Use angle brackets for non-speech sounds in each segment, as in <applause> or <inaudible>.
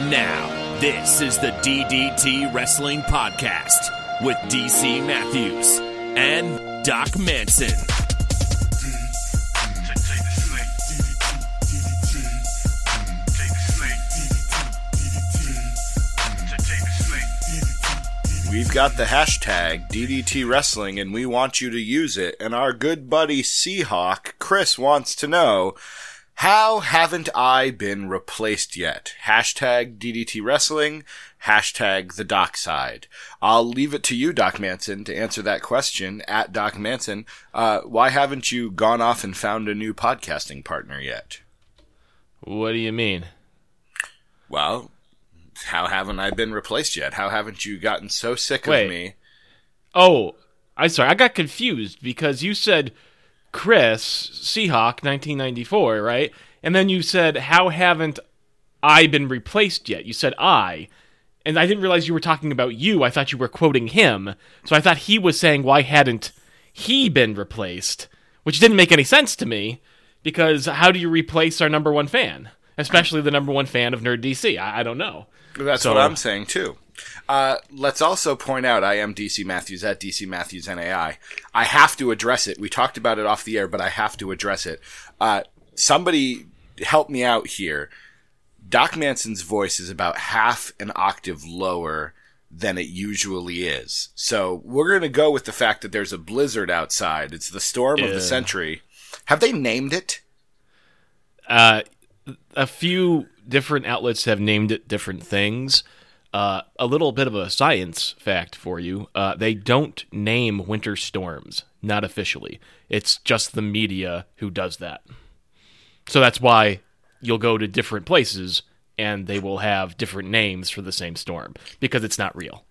And now, this is the DDT Wrestling Podcast with DC Matthews and Doc Manson. We've got the hashtag DDT Wrestling and we want you to use it. And our good buddy Seahawk, Chris, wants to know how haven't I been replaced yet? Hashtag DDT Wrestling, hashtag the Doc Side. I'll leave it to you, Doc Manson, to answer that question at Doc Manson. Uh, why haven't you gone off and found a new podcasting partner yet? What do you mean? Well, how haven't I been replaced yet? How haven't you gotten so sick Wait. of me? Oh, I'm sorry. I got confused because you said Chris Seahawk 1994, right? And then you said, "How haven't I been replaced yet?" You said I, and I didn't realize you were talking about you. I thought you were quoting him, so I thought he was saying, "Why hadn't he been replaced?" Which didn't make any sense to me because how do you replace our number one fan, especially the number one fan of Nerd DC? I, I don't know. That's So- what I'm saying too. Uh, let's also point out I am DC Matthews at DC Matthews NAI. I have to address it. We talked about it off the air, but I have to address it. Uh, somebody help me out here. Doc Manson's voice is about half an octave lower than it usually is. So we're going to go with the fact that there's a blizzard outside. It's the storm of the century. Have they named it? Uh, a few different outlets have named it different things. Uh, a little bit of a science fact for you: uh, they don't name winter storms, not officially. It's just the media who does that. So that's why you'll go to different places and they will have different names for the same storm because it's not real.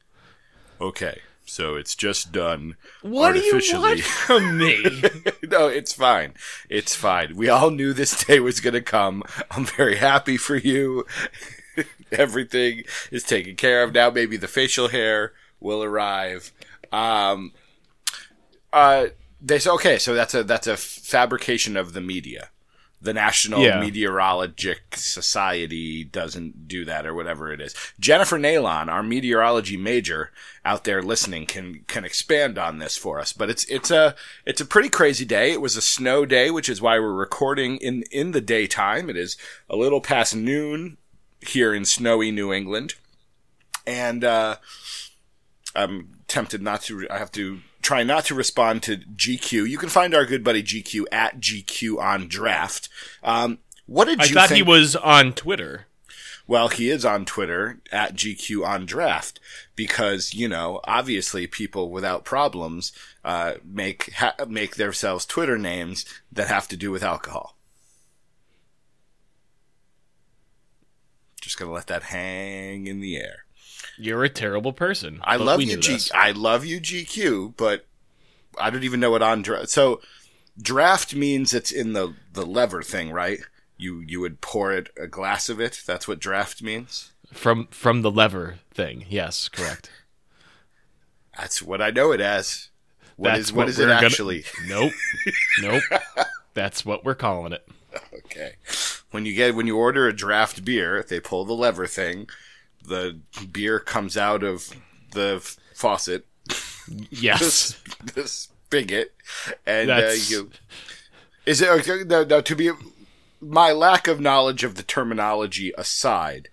Okay. So it's just done What do you artificially. want from me? <laughs> no, it's fine. It's fine. We all knew this day was going to come. I'm very happy for you. <laughs> Everything is taken care of now. Maybe the facial hair will arrive. Um, uh, they say okay, so that's a that's a fabrication of the media. The National Yeah. Meteorologic Society doesn't do that, or whatever it is. Jennifer Nalon, our meteorology major out there listening, can can expand on this for us. But it's it's a it's a pretty crazy day. It was a snow day, which is why we're recording in in the daytime. It is a little past noon here in snowy New England, and uh, I'm tempted not to. I have to try not to respond to GQ. You can find our good buddy GQ at GQ on Draft. Um, what did I you thought think? he was on Twitter. Well, he is on Twitter at GQ on Draft because you know obviously people without problems uh, make ha- make themselves Twitter names that have to do with alcohol. Just gonna let that hang in the air. You're a terrible person. I love you, G. I love you, GQ, but I don't even know what on draft. So draft means it's in the the lever thing, right? You you would pour it a glass of it. That's what draft means. from from the lever thing. Yes, correct. That's what I know it as. What That's is what what is it gonna- actually? Nope. nope. <laughs> That's what we're calling it. <laughs> Okay. When you get when you order a draft beer, they pull the lever thing. The beer comes out of the faucet, <laughs> Yes. <laughs> the spigot, and uh, you. Is it okay? No, no, to be my lack of knowledge of the terminology aside,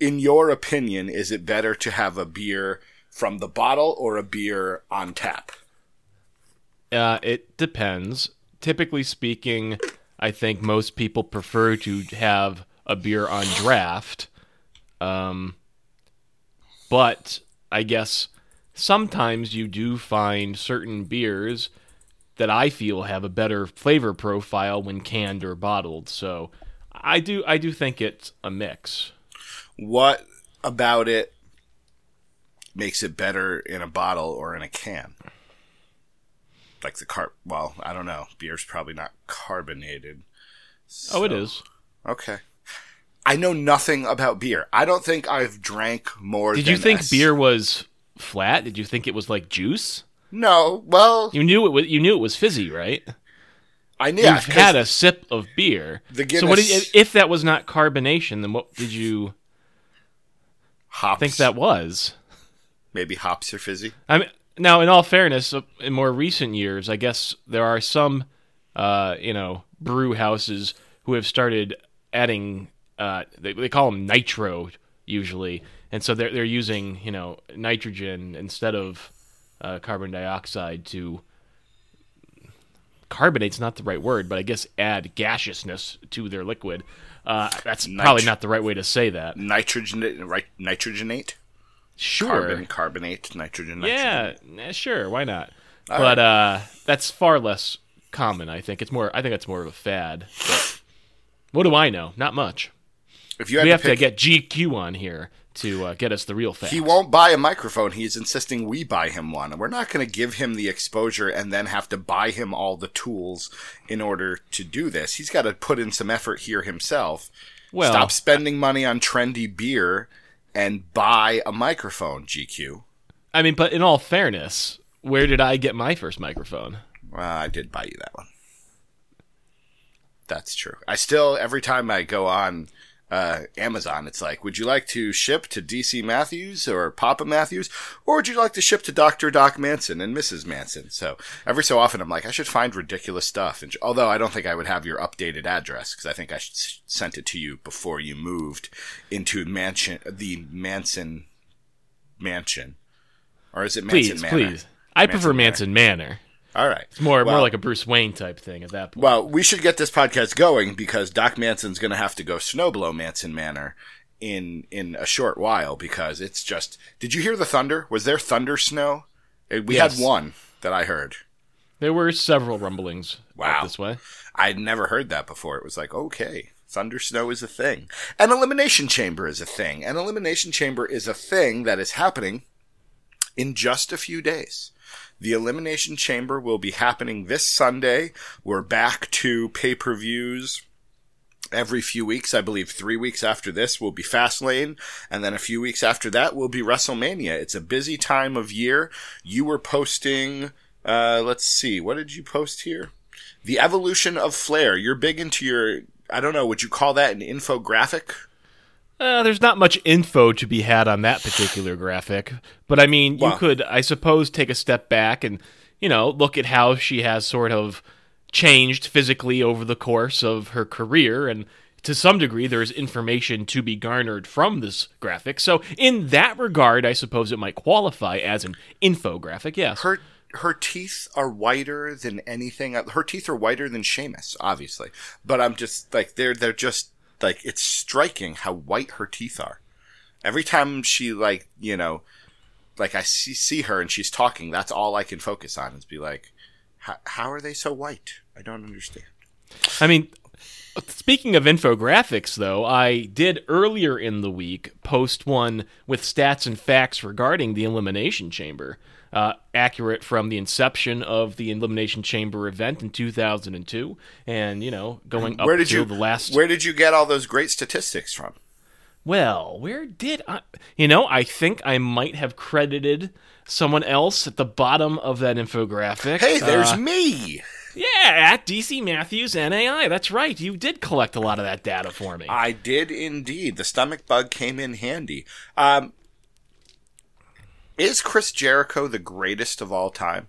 in your opinion, is it better to have a beer from the bottle or a beer on tap? Uh, it depends. Typically speaking, I think most people prefer to have a beer on draft. Um, but I guess sometimes you do find certain beers that I feel have a better flavor profile when canned or bottled. So I do I do think it's a mix. What about it makes it better in a bottle or in a can? Like the carb. Well, I don't know. Beer's probably not carbonated. Oh, it is. Okay. I know nothing about beer. I don't think I've drank more. Did you think s- beer was flat? Did you think it was like juice? No. Well, You knew it was. You knew it was fizzy, right? I yeah, You've had a sip of beer. The so what? Guinness- if that was not carbonation, then what did you? Hops. think that was. maybe hops are fizzy. I mean, now in all fairness, in more recent years, I guess there are some, uh, you know, brew houses who have started adding. Uh, they, they call them nitro usually, and so they're they're using you know nitrogen instead of uh, carbon dioxide to. Carbonate's not the right word, but I guess add gaseousness to their liquid. Uh, that's probably not the right way to say that. Nitrogen, right? Nitrogenate. Sure. Carbon, carbonate, nitrogen. Yeah, eh, sure, why not? All but uh, that's far less common. I think it's more. I think it's more of a fad. What do I know? Not much. If you We to have to get GQ on here to uh, get us the real facts. he won't buy a microphone. He's insisting we buy him one. And we're not going to give him the exposure and then have to buy him all the tools in order to do this. He's got to put in some effort here himself. Well, Stop spending money on trendy beer and buy a microphone, GQ. I mean, but in all fairness, where did I get my first microphone? Well, I did buy you that one. That's true. I still, every time I go on uh, Amazon, it's like, would you like to ship to DC Matthews or Papa Matthews, or would you like to ship to Dr. Doc Manson and Mrs. Manson? So every so often, I'm like, I should find ridiculous stuff. And although I don't think I would have your updated address, because I think I s- sent it to you before you moved into mansion, the Manson mansion, or is it Manson Please, Manor? please. I prefer Manor. Manson Manor. All right, It's more more like a Bruce Wayne type thing at that point. Well, we should get this podcast going because Doc Manson's going to have to go snowblow Manson Manor in in a short while because it's just. Did you hear the thunder? Was there thunder snow? Uh, We Yes. had one that I heard. There were several rumblings Wow. this way. I'd never heard that before. It was like, okay, thunder snow is a thing. An elimination chamber is a thing. An elimination chamber is a thing that is happening in just a few days. The elimination chamber will be happening this Sunday. We're back to pay-per-views every few weeks. I believe three weeks after this will be Fastlane, and then a few weeks after that will be WrestleMania. It's a busy time of year. You were posting, uh, let's see, what did you post here? The evolution of Flair. You're big into your, I don't know, would you call that an infographic? Uh, there's not much info to be had on that particular graphic, but I mean, you Well- could, I suppose, take a step back and you know look at how she has sort of changed physically over the course of her career, and to some degree, there is information to be garnered from this graphic. So, in that regard, I suppose it might qualify as an infographic. Yes. Her her teeth are whiter than anything. Her teeth are whiter than Sheamus, obviously. But I'm just like they're they're just like it's striking how white her teeth are. Every time she like you know, like I see see her and she's talking, that's all I can focus on is be like, how how are they so white? I don't understand. I mean, speaking of infographics, though, I did earlier in the week post one with stats and facts regarding the Elimination Chamber, uh, accurate from the inception of the Elimination Chamber event in 2002, and you know, going up Where did till you the last. Where did you get all those great statistics from? Well, where did I? You know, I think I might have credited someone else at the bottom of that infographic. Hey, there's Uh, me. yeah, at DC Matthews NAI. That's right. You did collect a lot of that data for me. I did indeed. The stomach bug came in handy. Um, is Chris Jericho the greatest of all time?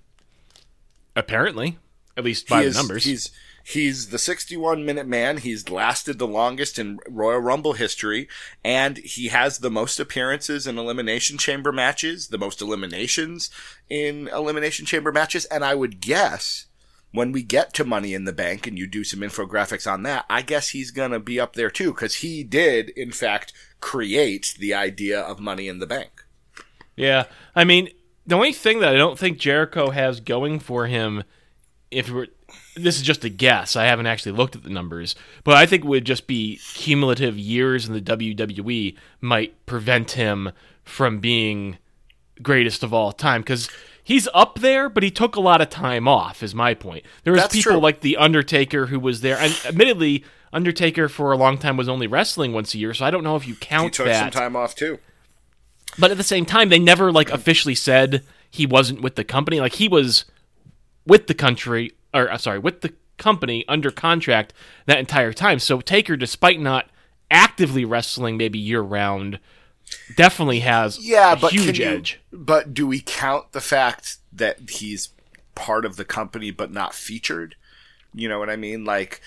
Apparently, at least by He the numbers. He's he's the 61 minute man. He's lasted the longest in Royal Rumble history, and he has the most appearances in Elimination Chamber matches, the most eliminations in Elimination Chamber matches, and I would guess. When we get to Money in the Bank and you do some infographics on that, I guess he's gonna be up there too, because he did, in fact, create the idea of Money in the Bank. Yeah, I mean, the only thing that I don't think Jericho has going for him, if we're this is just a guess, I haven't actually looked at the numbers, but I think it would just be cumulative years in the WWE might prevent him from being greatest of all time because he's up there, but he took a lot of time off. Is my point. There was That's people true. like the Undertaker who was there, and admittedly, Undertaker for a long time was only wrestling once a year, so I don't know if you He count took that. some time off too. But at the same time, they never like officially said he wasn't with the company. Like he was with the country, or uh, sorry, with the company under contract that entire time. So Taker, despite not actively wrestling maybe year round, definitely has Yeah, a but huge you- edge. But do we count the fact that he's part of the company but not featured? You know what I mean? Like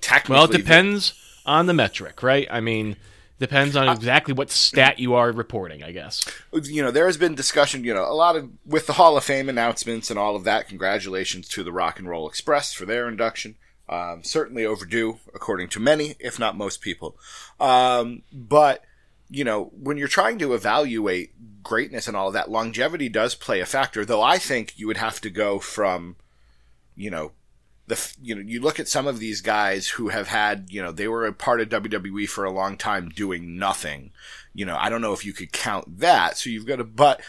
technically, Well, it depends on the metric, right? I mean, depends Uh, on exactly what stat you are reporting, I guess. you know, there has been discussion, you know, a lot of with the Hall of Fame announcements and all of that. Congratulations to the Rock and Roll Express for their induction. Um, certainly overdue, according to many, if not most people. Um, but you know, when you're trying to evaluate greatness and all of that, longevity does play a factor. Though I think you would have to go from, you know, the you know you look at some of these guys who have had you know they were a part of WWE for a long time doing nothing. You know, I don't know if you could count that. So you've got a but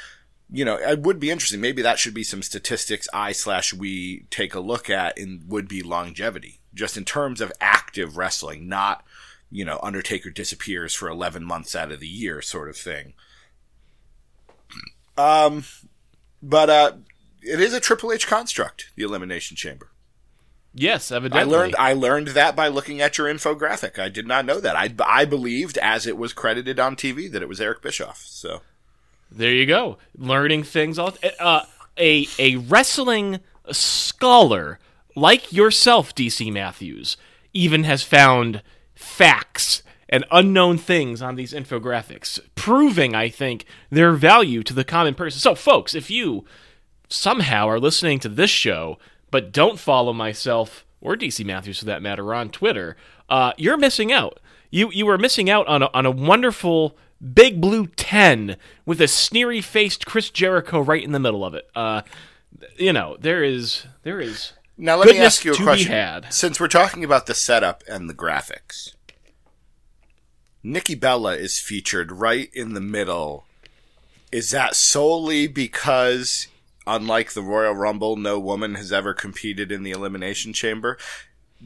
you know, it would be interesting. Maybe that should be some statistics I slash we take a look at in would be longevity, just in terms of active wrestling, not you know Undertaker disappears for eleven months out of the year sort of thing. Um, but uh, it is a Triple H construct, the Elimination Chamber. Yes, evidently. I learned I learned that by looking at your infographic. I did not know that. I, I believed as it was credited on TV that it was Eric Bischoff. So There you go. Learning things all uh, a a wrestling scholar like yourself, DC Matthews, even has found facts and unknown things on these infographics, proving, I think, their value to the common person. So, folks, if you somehow are listening to this show but don't follow myself or DC Matthews for that matter on Twitter, uh, you're missing out. You you are missing out on a, on a wonderful big blue ten with a sneery faced Chris Jericho right in the middle of it. Uh, you know there is there is now let me ask you a question. Since we're talking about the setup and the graphics, Nikki Bella is featured right in the middle. Is that solely because, unlike the Royal Rumble, no woman has ever competed in the Elimination Chamber?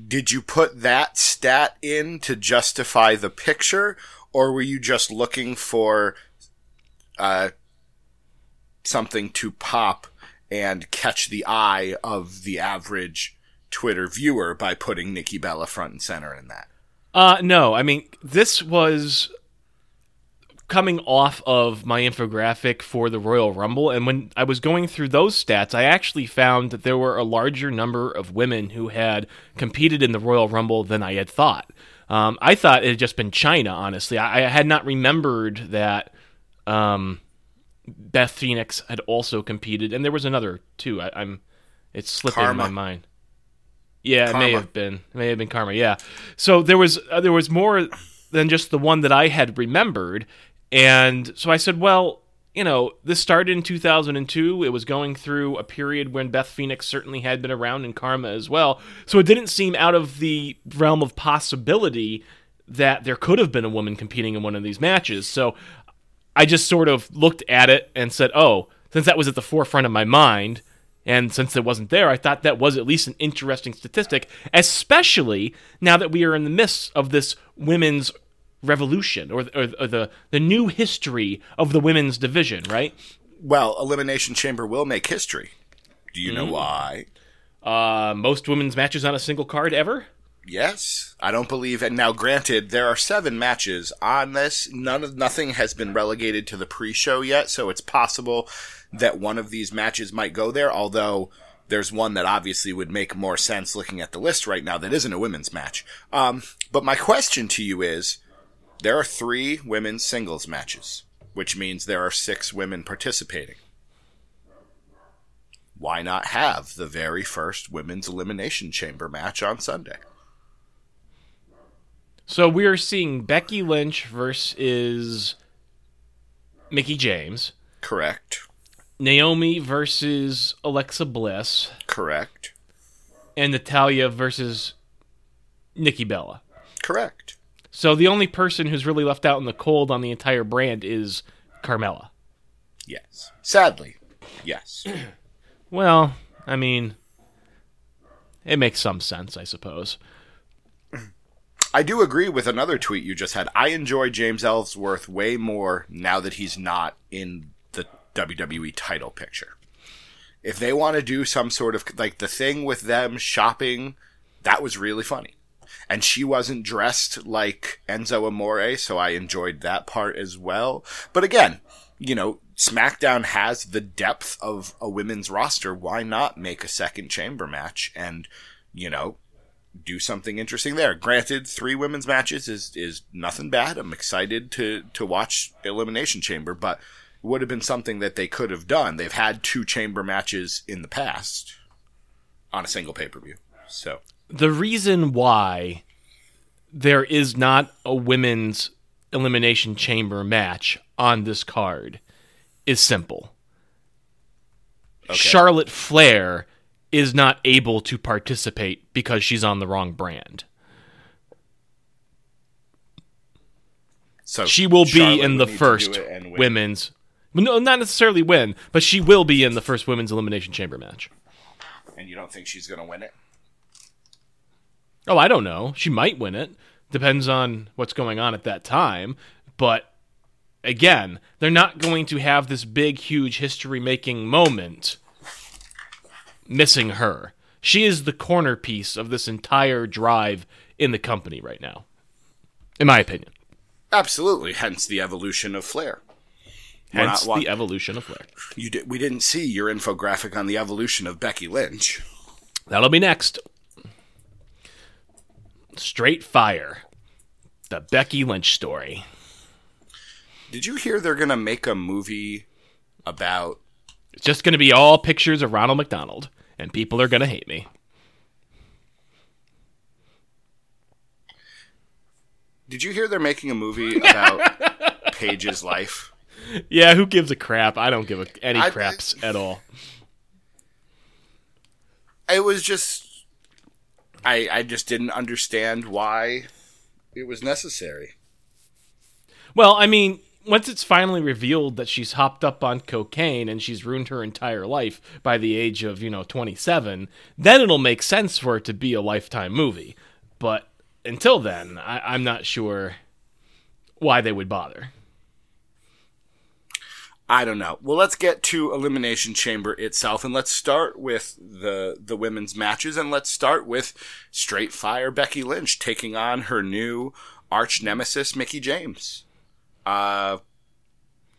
Did you put that stat in to justify the picture, or were you just looking for uh, something to pop and catch the eye of the average Twitter viewer by putting Nikki Bella front and center in that? Uh, no, I mean this was coming off of my infographic for the Royal Rumble, and when I was going through those stats, I actually found that there were a larger number of women who had competed in the Royal Rumble than I had thought. Um, I thought it had just been Chyna, honestly. I, I had not remembered that um, Beth Phoenix had also competed, and there was another too. I, I'm it's slipping Karma. my mind. Yeah, it may have been. It may have been Karma. Yeah. So there was uh, there was more than just the one that I had remembered, and so I said, well, you know, this started in 2002. It was going through a period when Beth Phoenix certainly had been around in Karma as well. So it didn't seem out of the realm of possibility that there could have been a woman competing in one of these matches. So I just sort of looked at it and said, oh, since that was at the forefront of my mind, and since it wasn't there, I thought that was at least an interesting statistic, especially now that we are in the midst of this women's revolution or, or, or the, the new history of the women's division, right? Well, Elimination Chamber will make history. Do you know why? Uh, most women's matches on a single card ever? Yes, I don't believe. And now, granted, there are seven matches on this. None of nothing has been relegated to the pre-show yet, so it's possible that one of these matches might go there. Although there's one that obviously would make more sense looking at the list right now that isn't a women's match. Um, but my question to you is: there are three women's singles matches, which means there are six women participating. Why not have the very first women's elimination chamber match on Sunday? So we are seeing Becky Lynch versus Mickie James, Correct. Naomi versus Alexa Bliss, Correct. and Natalya versus Nikki Bella. Correct. So the only person who's really left out in the cold on the entire brand is Carmella. Yes. Sadly, yes. <clears throat> Well, I mean, it makes some sense, I suppose. I do agree with another tweet you just had. I enjoy James Ellsworth way more now that he's not in the WWE title picture. If they want to do some sort of like the thing with them shopping, that was really funny. And she wasn't dressed like Enzo Amore, so I enjoyed that part as well. But again, you know, SmackDown has the depth of a women's roster. Why not make a second chamber match and, you know, do something interesting there? Granted, three women's matches is, is nothing bad. I'm excited to, to watch Elimination Chamber, but it would have been something that they could have done. They've had two chamber matches in the past on a single pay per view. So the reason why there is not a women's elimination chamber match on this card is simple. Okay. Charlotte Flair is not able to participate because she's on the wrong brand. So she will Charlotte be in the first women's no, not necessarily win, but she will be in the first women's elimination chamber match. And you don't think she's going to win it? Oh, I don't know. She might win it. Depends on what's going on at that time. But again, they're not going to have this big, huge history making moment missing her. She is the corner piece of this entire drive in the company right now, in my opinion. Absolutely. Hence the evolution of Flair. Hence the evolution of Flair. You did, we didn't see your infographic on the evolution of Becky Lynch. That'll be next. Straight Fire. The Becky Lynch story. Did you hear they're going to make a movie about. It's just going to be all pictures of Ronald McDonald, and people are going to hate me. Did you hear they're making a movie <laughs> about Paige's life? yeah, who gives a crap? I don't give a, any I, craps at all. It was just I I just didn't understand why it was necessary. Well, I mean, once it's finally revealed that she's hopped up on cocaine and she's ruined her entire life by the age of, you know, 27, then it'll make sense for it to be a lifetime movie. But until then, I, I'm not sure why they would bother. I don't know. Well, let's get to Elimination Chamber itself, and let's start with the the women's matches, and let's start with Straight Fire Becky Lynch taking on her new arch nemesis Mickie James. Uh,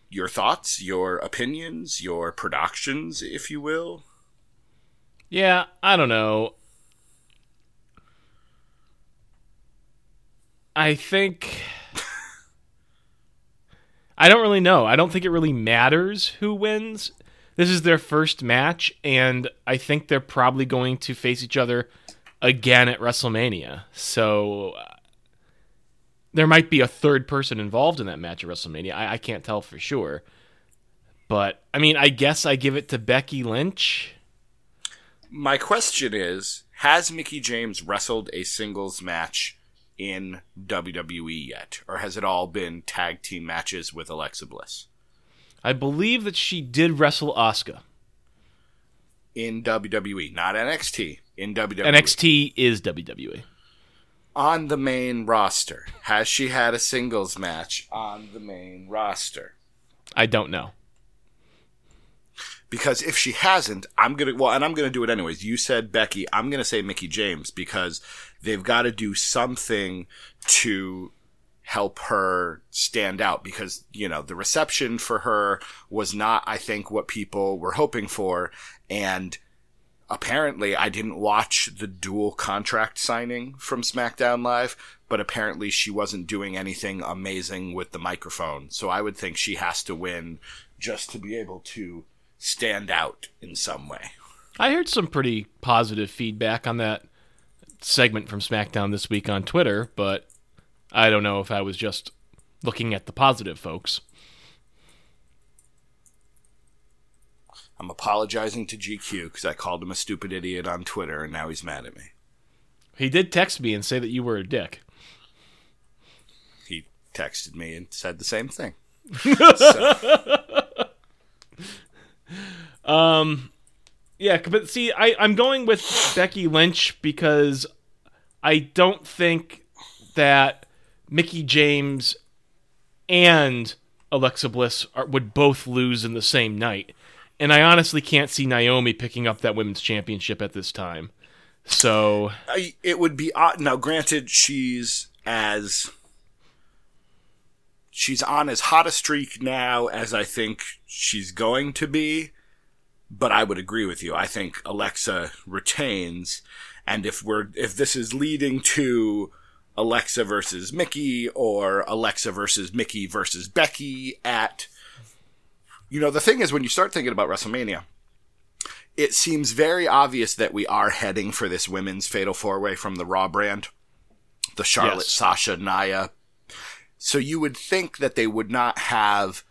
your thoughts, your opinions, your productions, if you will. Yeah, I don't know. I think I don't really know. I don't think it really matters who wins. This is their first match, and I think they're probably going to face each other again at WrestleMania. So uh, there might be a third person involved in that match at WrestleMania. I, I can't tell for sure. But, I mean, I guess I give it to Becky Lynch. My question is Has Mickie James wrestled a singles match in WWE yet, or has it all been tag team matches with Alexa Bliss? I believe that she did wrestle Asuka in WWE, not NXT. In WWE, NXT is WWE. On the main roster, has she had a singles match on the main roster? I don't know. Because if she hasn't, I'm gonna well, and I'm gonna do it anyways. You said Becky, I'm gonna say Mickie James because they've got to do something to help her stand out because, you know, the reception for her was not, I think, what people were hoping for. And apparently I didn't watch the dual contract signing from SmackDown Live, but apparently she wasn't doing anything amazing with the microphone. So I would think she has to win just to be able to stand out in some way. I heard some pretty positive feedback on that segment from SmackDown this week on Twitter, but I don't know if I was just looking at the positive folks. I'm apologizing to GQ because I called him a stupid idiot on Twitter and now he's mad at me. He did text me and say that you were a dick. He texted me and said the same thing. <laughs> um, yeah, but see, I, I'm going with Becky Lynch because I don't think that Mickie James and Alexa Bliss are, would both lose in the same night. And I honestly can't see Naomi picking up that women's championship at this time. So I, it would be odd. Now, granted, she's as she's on as hot a streak now as I think she's going to be. But I would agree with you. I think Alexa retains, and if we're if this is leading to Alexa versus Mickie or Alexa versus Mickie versus Becky at you know the thing is when you start thinking about WrestleMania it seems very obvious that we are heading for this women's fatal four way from the Raw brand. The Charlotte, Yes. Sasha, Nia. So you would think that they would not have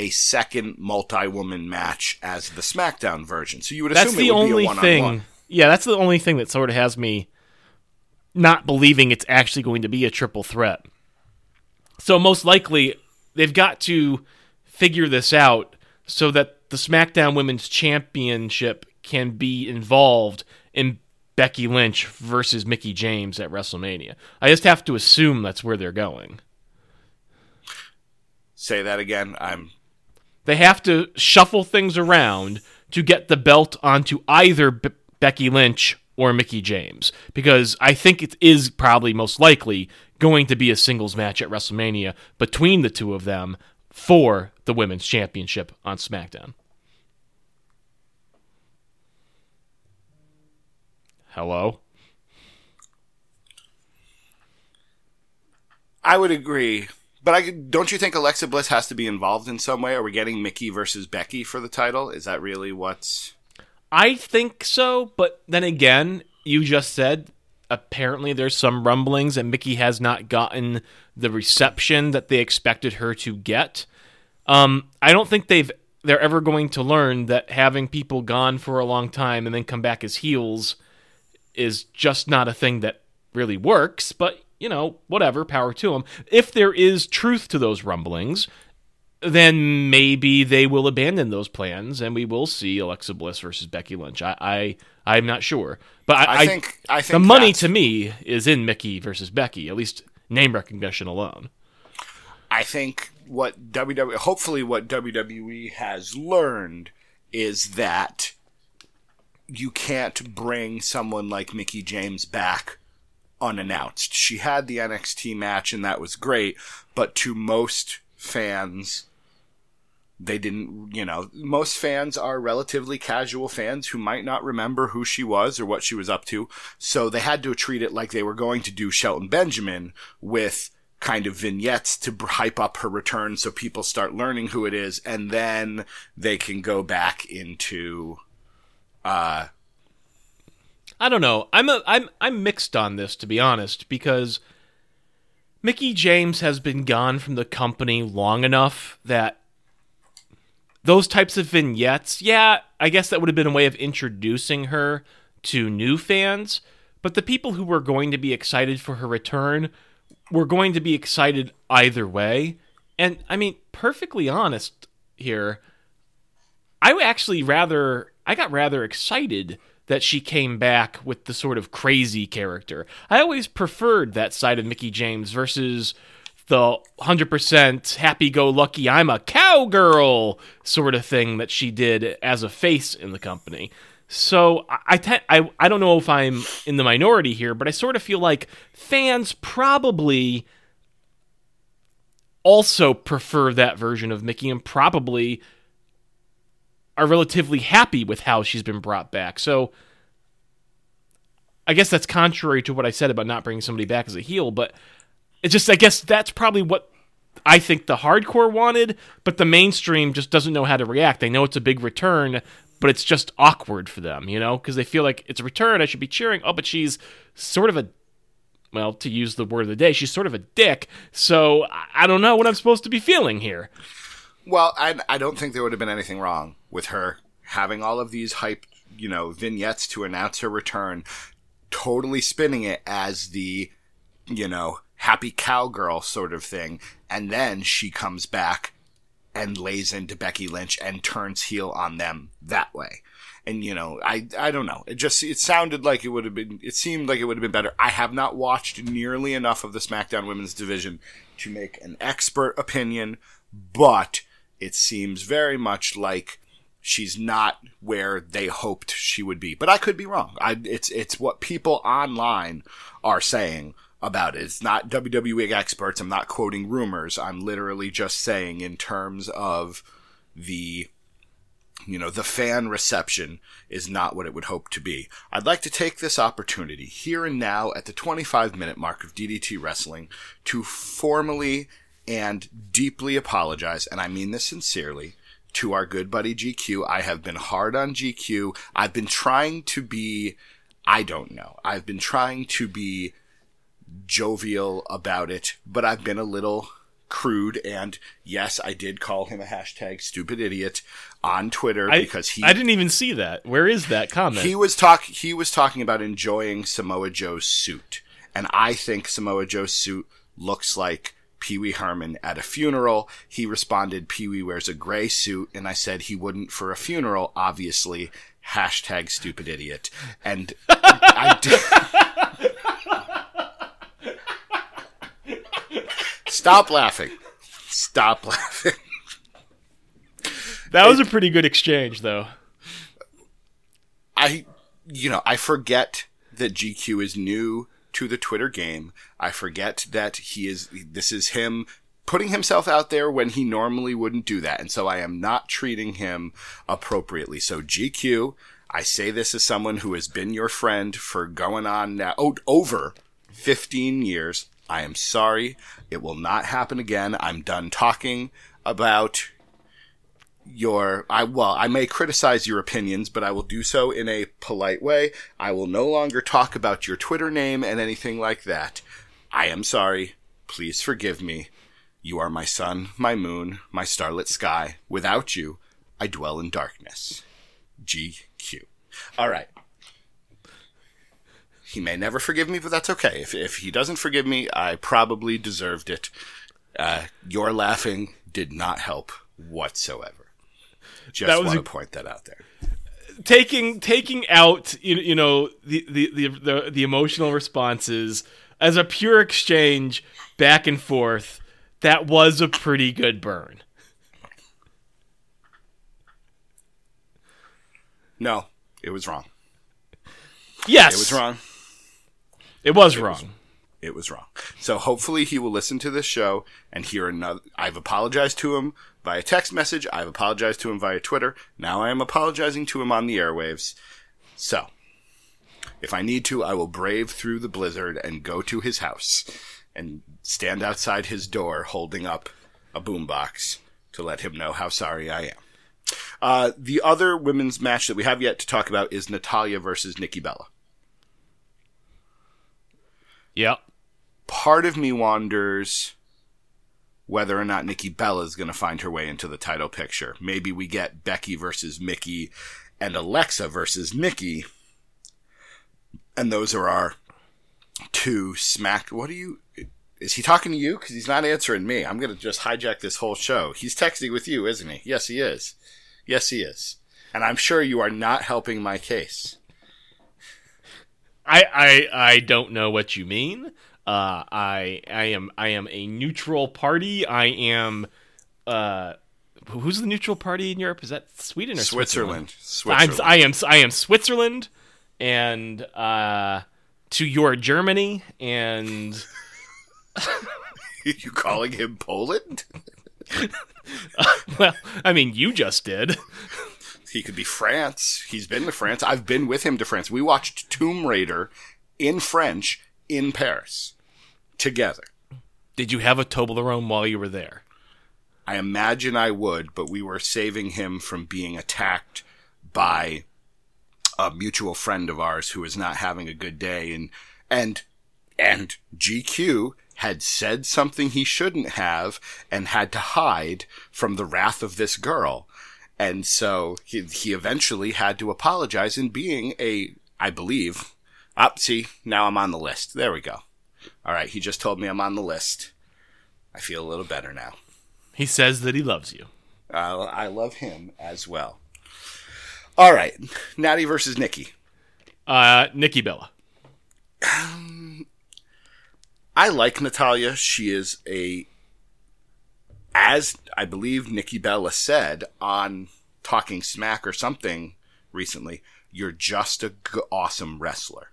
a second multi woman match as the SmackDown version. So you would assume that's the it would be only thing. Yeah, that's the only thing that sort of has me not believing it's actually going to be a triple threat. So most likely they've got to figure this out so that the SmackDown Women's Championship can be involved in Becky Lynch versus Mickie James at WrestleMania. I just have to assume that's where they're going. Say that again. I'm They have to shuffle things around to get the belt onto either Becky Lynch or Mickie James because I think it is probably most likely going to be a singles match at WrestleMania between the two of them for the women's championship on SmackDown. Hello? I would agree. But I don't you think Alexa Bliss has to be involved in some way? Are we getting Mickie versus Becky for the title? Is that really what's I think so, but then again, you just said apparently there's some rumblings and Mickie has not gotten the reception that they expected her to get. Um, I don't think they've they're ever going to learn that having people gone for a long time and then come back as heels is just not a thing that really works, but you know, whatever, power to them. If there is truth to those rumblings, then maybe they will abandon those plans and we will see Alexa Bliss versus Becky Lynch. I, I I'm not sure, but I, I think I think the money to me is in Mickie versus Becky, at least name recognition alone. I think what WWE, hopefully what WWE has learned is that you can't bring someone like Mickie James back unannounced. She had the NXT match and that was great, but to most fans, they didn't, you know, most fans are relatively casual fans who might not remember who she was or what she was up to. So they had to treat it like they were going to do Shelton Benjamin with kind of vignettes to hype up her return so people start learning who it is and then they can go back into uh I don't know. I'm a, I'm I'm mixed on this to be honest because Mickie James has been gone from the company long enough that those types of vignettes, yeah, I guess that would have been a way of introducing her to new fans, but the people who were going to be excited for her return were going to be excited either way. And I mean, perfectly honest here, I would actually rather I got rather excited that she came back with the sort of crazy character. I always preferred that side of Mickie James versus the 100% happy-go-lucky I'm a cowgirl sort of thing that she did as a face in the company. So I I, te- I I don't know if I'm in the minority here, but I sort of feel like fans probably also prefer that version of Mickie and probably are relatively happy with how she's been brought back. So I guess that's contrary to what I said about not bringing somebody back as a heel, but it's just I guess that's probably what I think the hardcore wanted, but the mainstream just doesn't know how to react. They know it's a big return, but it's just awkward for them, you know, because they feel like it's a return. I should be cheering. Oh, but she's sort of a well, to use the word of the day, she's sort of a dick. So I- don't know what I'm supposed to be feeling here. Well, I, I don't think there would have been anything wrong with her having all of these hype, you know, vignettes to announce her return, totally spinning it as the, you know, happy cowgirl sort of thing, and then she comes back and lays into Becky Lynch and turns heel on them that way. And you know, I I don't know. It just it sounded like it would have been. It seemed like it would have been better. I have not watched nearly enough of the SmackDown Women's Division to make an expert opinion, but it seems very much like she's not where they hoped she would be. But I could be wrong. I, it's it's what people online are saying about it. It's not WWE experts. I'm not quoting rumors. I'm literally just saying in terms of the you know, the fan reception is not what it would hope to be. I'd like to take this opportunity here and now at the 25 minute mark of DDT Wrestling to formally and deeply apologize, and I mean this sincerely, to our good buddy GQ. I have been hard on GQ. I've been trying to be, I don't know, I've been trying to be jovial about it, but I've been a little crude. And yes, I did call him a hashtag stupid idiot on Twitter I, because he. I didn't even see that. Where is that comment? He was talk. He was talking about enjoying Samoa Joe's suit, and I think Samoa Joe's suit looks like Pee Wee Herman at a funeral. He responded, Pee Wee wears a gray suit, and I said he wouldn't for a funeral, obviously. Hashtag stupid idiot. And I did. Stop laughing. Stop laughing. that was a pretty good exchange, though. I, you know, I forget that GQ is new to the Twitter game. I forget that he is, this is him putting himself out there when he normally wouldn't do that. And so I am not treating him appropriately. So GQ, I say this as someone who has been your friend for going on now, oh, over 15 years. I am sorry. It will not happen again. I'm done talking about your I well, I may criticize your opinions, but I will do so in a polite way. I will no longer talk about your Twitter name and anything like that. I am sorry. Please forgive me. You are my sun, my moon, my starlit sky. Without you, I dwell in darkness. GQ. All right. He may never forgive me, but that's okay. If, if he doesn't forgive me, I probably deserved it. Uh, your laughing did not help whatsoever. Just That was want a- to point that out there. taking taking out you, you know the, the the the the emotional responses as a pure exchange back and forth that was a pretty good burn No, it was wrong. yes It was wrong. it was wrong It was wrong. So hopefully he will listen to this show and hear another. I've apologized to him via text message. I've apologized to him via Twitter. Now I am apologizing to him on the airwaves. So, if I need to, I will brave through the blizzard and go to his house and stand outside his door holding up a boombox to let him know how sorry I am. Uh, the other women's match that we have yet to talk about is Natalya versus Nikki Bella. yep part of me wonders whether or not Nikki Bella is going to find her way into the title picture. Maybe we get Becky versus Mickie and Alexa versus Nikki. And those are our two smack. What are you. Is he talking to you? Because he's not answering me. I'm going to just hijack this whole show. He's texting with you, isn't he? Yes, he is. Yes, he is. And I'm sure you are not helping my case. I, I I don't know what you mean. Uh, I I am I am a neutral party. I am. Uh, who's the neutral party in Europe? Is that Sweden or Switzerland? Switzerland. Switzerland. I am I am Switzerland, and uh, to your Germany, and <laughs> you calling him Poland? <laughs> well, I mean, you just did. He could be France. He's been to France. I've been with him to France. We watched Tomb Raider in French in Paris together. Did you have a Toblerone while you were there? I imagine I would, but we were saving him from being attacked by a mutual friend of ours who was not having a good day and and and GQ had said something he shouldn't have and had to hide from the wrath of this girl. And so he, he eventually had to apologize in being a, I believe, up, see, now I'm on the list. There we go. All right. He just told me I'm on the list. I feel a little better now. He says that he loves you. Uh, I love him as well. All right, Natty versus Nikki. Uh, Nikki Bella. Um, I like Natalya. She is a, as I believe Nikki Bella said on talking smack or something recently. You're just a g- awesome wrestler.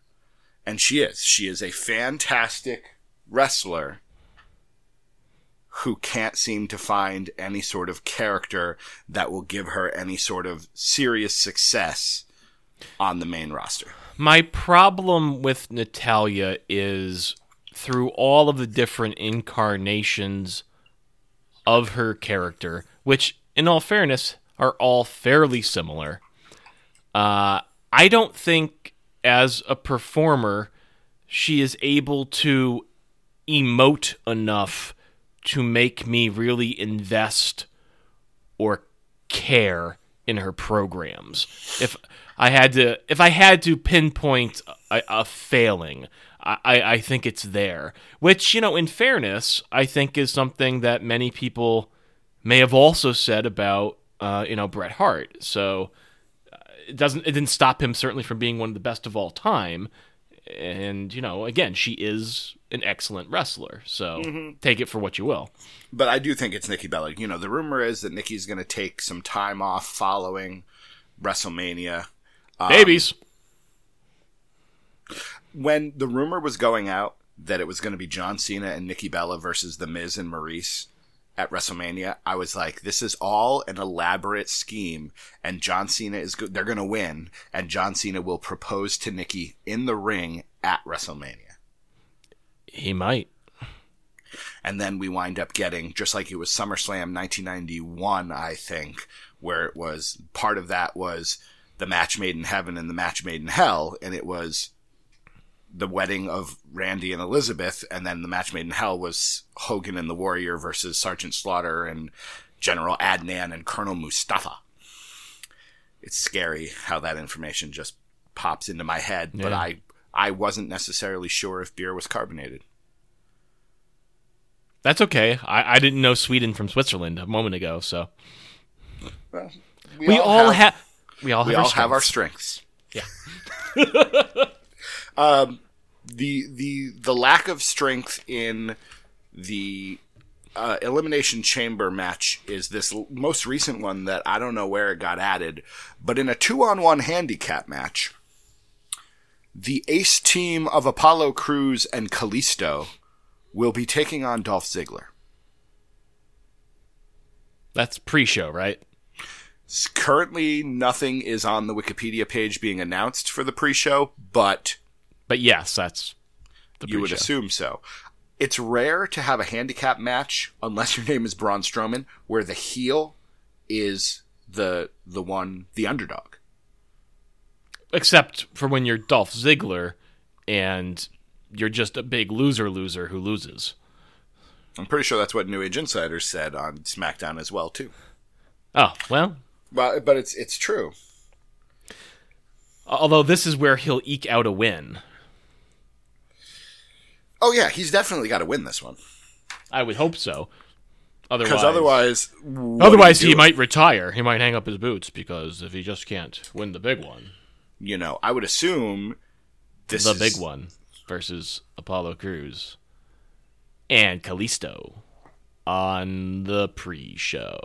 And she is. She is a fantastic wrestler who can't seem to find any sort of character that will give her any sort of serious success on the main roster. My problem with Natalya is through all of the different incarnations of her character, which, in all fairness, are all fairly similar. Uh, I don't think, as a performer, she is able to emote enough to make me really invest or care in her programs. If I had to, if I had to pinpoint a, a failing, I, I think it's there. Which you know, in fairness, I think is something that many people may have also said about uh, you know Bret Hart. So it doesn't, it didn't stop him certainly from being one of the best of all time. And you know, again, she is an excellent wrestler. So mm-hmm. take it for what you will. But I do think it's Nikki Bella. You know, the rumor is that Nikki's going to take some time off following WrestleMania. Um, Babies. When the rumor was going out that it was going to be John Cena and Nikki Bella versus The Miz and Maurice at WrestleMania, I was like, this is all an elaborate scheme, and John Cena is good. They're going to win, and John Cena will propose to Nikki in the ring at WrestleMania. He might. and then we wind up getting just like it was SummerSlam 1991, I think, where it was part of that was the match made in heaven and the match made in hell, and it was the wedding of Randy and Elizabeth, and then the match made in hell was Hogan and the Warrior versus Sergeant Slaughter and General Adnan and Colonel Mustafa. It's scary how that information just pops into my head, but I I wasn't necessarily sure if beer was carbonated. That's okay. I, I didn't know Sweden from Switzerland a moment ago, so we, all, have, we all have we our all have our strengths. strengths. Yeah. <laughs> um, the the the lack of strength in the uh, elimination chamber match is this l- most recent one that I don't know where it got added, but in a two on one handicap match, the ace team of Apollo Crews and Kalisto will be taking on Dolph Ziggler. That's pre-show, right? Currently, nothing is on the Wikipedia page being announced for the pre-show, but But yes, that's the You would assume so. It's rare to have a handicap match, unless your name is Braun Strowman, where the heel is the the one the underdog. Except for when you're Dolph Ziggler and you're just a big loser loser who loses. I'm pretty sure that's what New Age Insider said on SmackDown as well too. Oh, well, Well, but it's it's true. although this is where he'll eke out a win. Oh yeah, he's definitely got to win this one I would hope so. Otherwise, because otherwise, otherwise he might retire. He might hang up his boots because if he just can't win the big one, You know, I would assume this the is- big one versus Apollo Crews and Kalisto on the pre-show.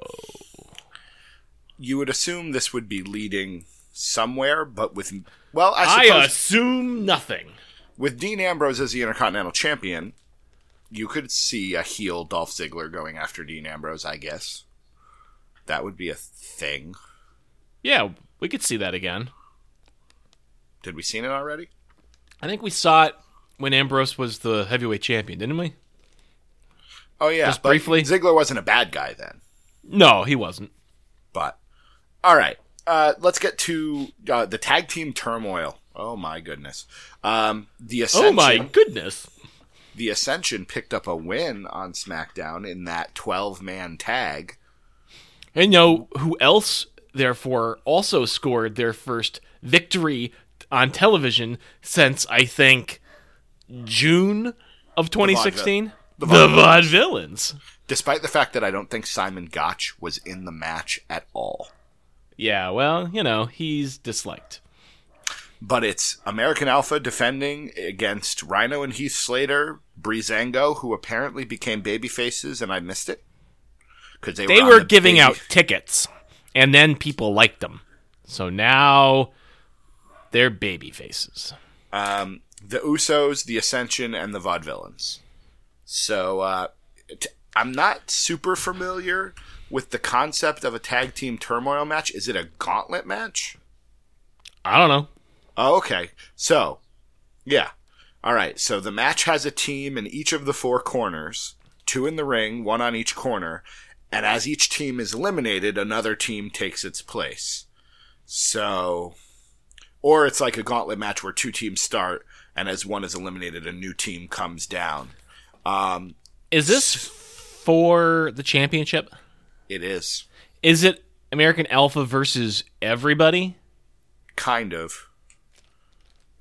You would assume this would be leading somewhere, but with well, I I assume nothing. With Dean Ambrose as the Intercontinental Champion, you could see a heel Dolph Ziggler going after Dean Ambrose, I guess. That would be a thing. Yeah, we could see that again. Did we seen it already? I think we saw it when Ambrose was the heavyweight champion, didn't we? Oh yeah, Just briefly? Ziggler wasn't a bad guy then, No, he wasn't. but all right. Uh, let's get to uh, the tag team turmoil. Oh my goodness. Um, the Ascension, Oh my goodness. the Ascension picked up a win on SmackDown in that twelve man tag. And you know who else, therefore, also scored their first victory on television since I think June of 2016? The, Vaudevillains. Despite the fact that I don't think Simon Gotch was in the match at all. Yeah, well, you know, he's disliked. But it's American Alpha defending against Rhyno and Heath Slater, Breezango, who apparently became baby faces, and I missed it because they, They on were the giving baby- out tickets and then people liked them. So now they're baby faces. Um, the Usos, the Ascension, and the Vaudevillains. So uh, t- I'm not super familiar with the concept of a tag team turmoil match. Is it a gauntlet match? I don't know. Oh, okay. So, yeah. All right. So the match has a team in each of the four corners, two in the ring, one on each corner, and as each team is eliminated, another team takes its place. So, or it's like a gauntlet match where two teams start, and as one is eliminated, a new team comes down. Um, Is this for the championship? it is Is it American Alpha versus everybody? kind of.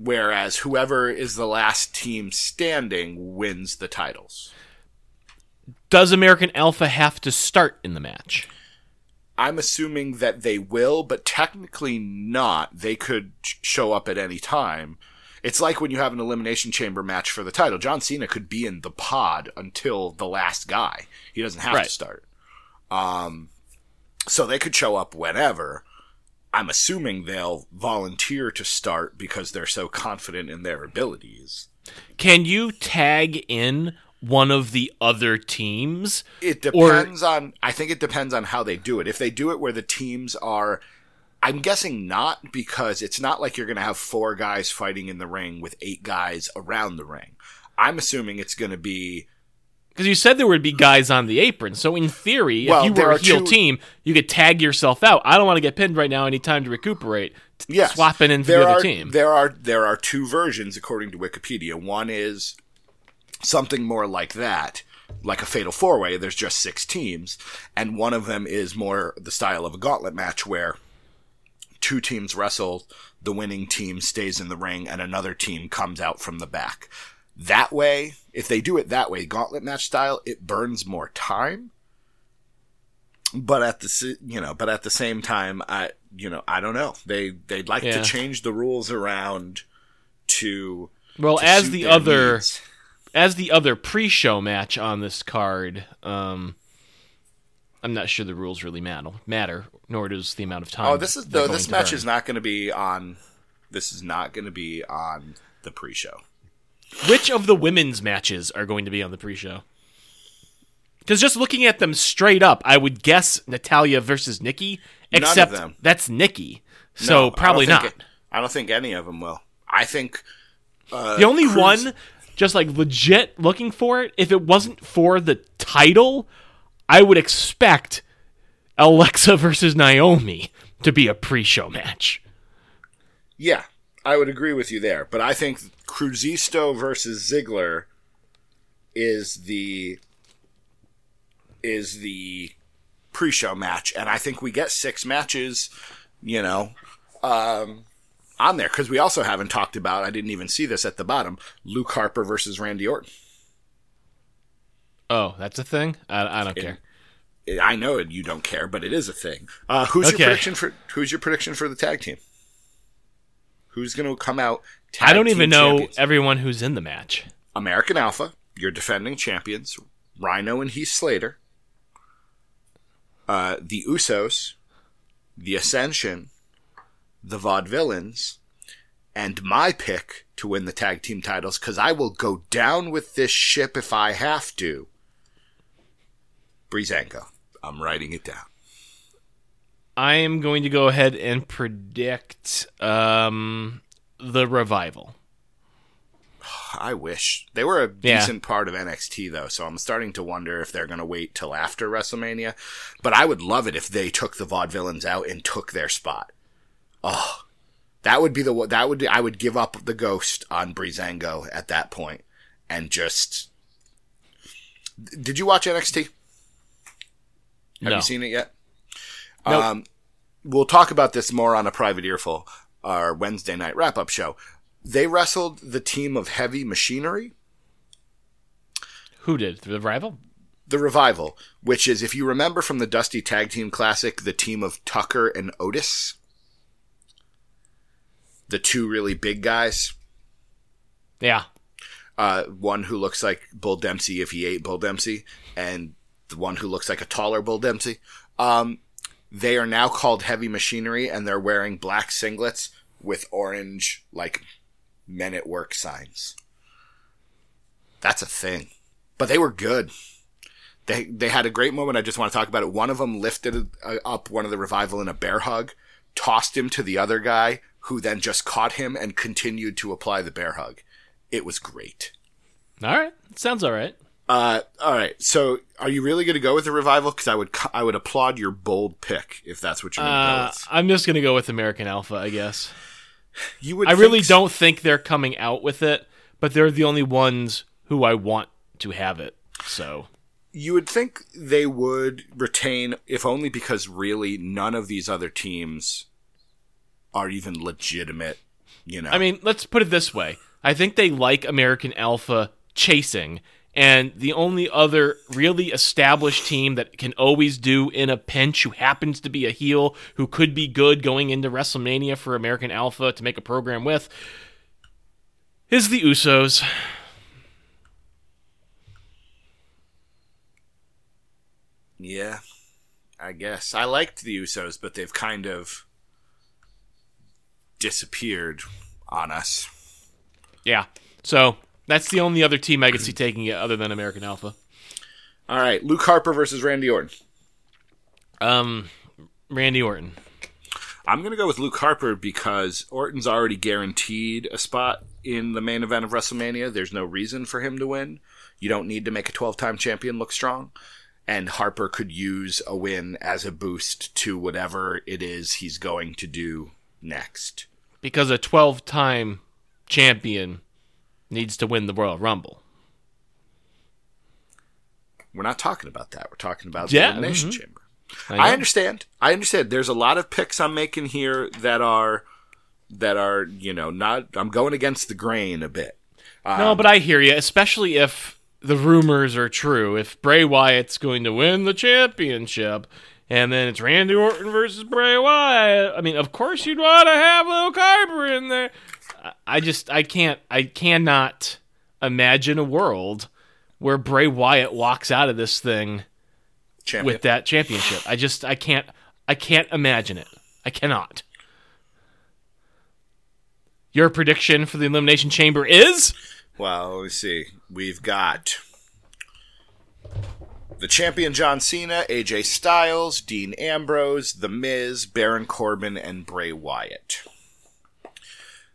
Whereas whoever is the last team standing wins the titles. Does American Alpha have to start in the match? I'm assuming that they will, but technically not. They could show up at any time. It's like when you have an elimination chamber match for the title. John Cena could be in the pod until the last guy. He doesn't have Right. to start. Um, so they could show up whenever. I'm assuming they'll volunteer to start because they're so confident in their abilities. Can you tag in one of the other teams? It Or- depends on. I think it depends on how they do it. If they do it where the teams are, I'm guessing not because it's not like you're going to have four guys fighting in the ring with eight guys around the ring. I'm assuming it's going to be. Because you said there would be guys on the apron. So in theory, Well, if you were a heel two- team, you could tag yourself out. I don't want to get pinned right now. I need time to recuperate. T- Yes, Swapping in for there the other are, team. There are there are two versions according to Wikipedia. One is something more like that, like a fatal four way. There's just six teams, and one of them is more the style of a gauntlet match where two teams wrestle, the winning team stays in the ring, and another team comes out from the back. That way, if they do it that way, gauntlet match style, it burns more time. But at the you know, but at the same time, I you know I don't know. They they'd like Yeah. to change the rules around to well, to as the other needs. as the other pre-show match on this card, um, I'm not sure the rules really matter, matter nor does the amount of time. Oh, this is though. This match burn. is not going to be on. This is not going to be on the pre-show. Which of the women's matches are going to be on the pre-show? Because just looking at them straight up, I would guess Natalya versus Nikki. Except that's Nikki, so I don't probably think not. it- I don't think any of them will. I think uh, the only Cruz- one, just like legit looking for it, if it wasn't for the title, I would expect Alexa versus Naomi to be a pre-show match. Yeah, I would agree with you there. But I think Cruzisto versus Ziggler is the is the pre-show match, and I think we get six matches. You know, um, on there because we also haven't talked about. I didn't even see this at the bottom. Luke Harper versus Randy Orton. Oh, that's a thing. I, I don't care. I know it, you don't care, but it is a thing. Uh, who's Okay. your prediction for Who's your prediction for the tag team? Who's going to come out? I don't even know champions? everyone who's in the match. American Alpha, your defending champions, Rhyno and Heath Slater, uh, the Usos, the Ascension, the Vaudevillains, and my pick to win the tag team titles because I will go down with this ship if I have to. Breezango. I'm writing it down. I am going to go ahead and predict um, the revival. <sighs> I wish they were a Yeah. decent part of NXT though, so I'm starting to wonder if they're going to wait till after WrestleMania. But I would love it if they took the Vaudevillains out and took their spot. Oh, that would be the that would I would give up the ghost on Breezango at that point and just. Did you watch NXT? Have no. you seen it yet? Nope. Um, we'll talk about this more on a private earful, our Wednesday night wrap up show. They wrestled the team of Heavy Machinery, Who did the revival? the Revival, which is, if you remember from the Dusty Tag Team Classic, the team of Tucker and Otis, the two really big guys. Yeah, Uh, one who looks like Bull Dempsey if he ate Bull Dempsey, and the one who looks like a taller Bull Dempsey. Um, They are now called Heavy Machinery, and they're wearing black singlets with orange like men at work signs. That's a thing. But they were good. They they had a great moment. I just want to talk about it. One of them lifted uh, up one of the revival in a bear hug, tossed him to the other guy, who then just caught him and continued to apply the bear hug. It was great. All right, sounds all right. Uh, all right. So, are you really going to go with the revival? Because I would I would applaud your bold pick if that's what you're going to go with. I'm just gonna go with American Alpha, I guess. <sighs> You would. I really think- don't think they're coming out with it, but they're the only ones who I want to have it. So You would think they would retain, if only because really none of these other teams are even legitimate. You know. I mean, let's put it this way. I think they like American Alpha chasing, and the only other really established team that can always do in a pinch, who happens to be a heel, who could be good going into WrestleMania for American Alpha to make a program with, is the Usos. Yeah, I guess I liked the Usos, but they've kind of disappeared on us. Yeah. So that's the only other team I could see taking it other than American Alpha. All right, Luke Harper versus Randy Orton. Um, Randy Orton. I'm going to go with Luke Harper because Orton's already guaranteed a spot in the main event of WrestleMania. There's no reason for him to win. You don't need to make a 12 time champion look strong. And Harper could use a win as a boost to whatever it is he's going to do next. Because a 12 time champion needs to win the Royal Rumble. We're not talking about that. We're talking about Yeah, the Elimination mhm. Chamber. I, I understand. I understand. There's a lot of picks I'm making here that are that are you know not. I'm going against the grain a bit. No, but I hear you, especially if the rumors are true. If Bray Wyatt's going to win the championship, and then it's Randy Orton versus Bray Wyatt. I mean, of course you'd want to have Luke Harper in there. I- just, I can't, I cannot imagine a world where Bray Wyatt walks out of this thing Champion. with that championship. I just, I can't, I can't imagine it. I cannot. Your prediction for the Elimination Chamber is? Well, let me see. We've got the champion John Cena, AJ Styles, Dean Ambrose, The Miz, Baron Corbin, and Bray Wyatt.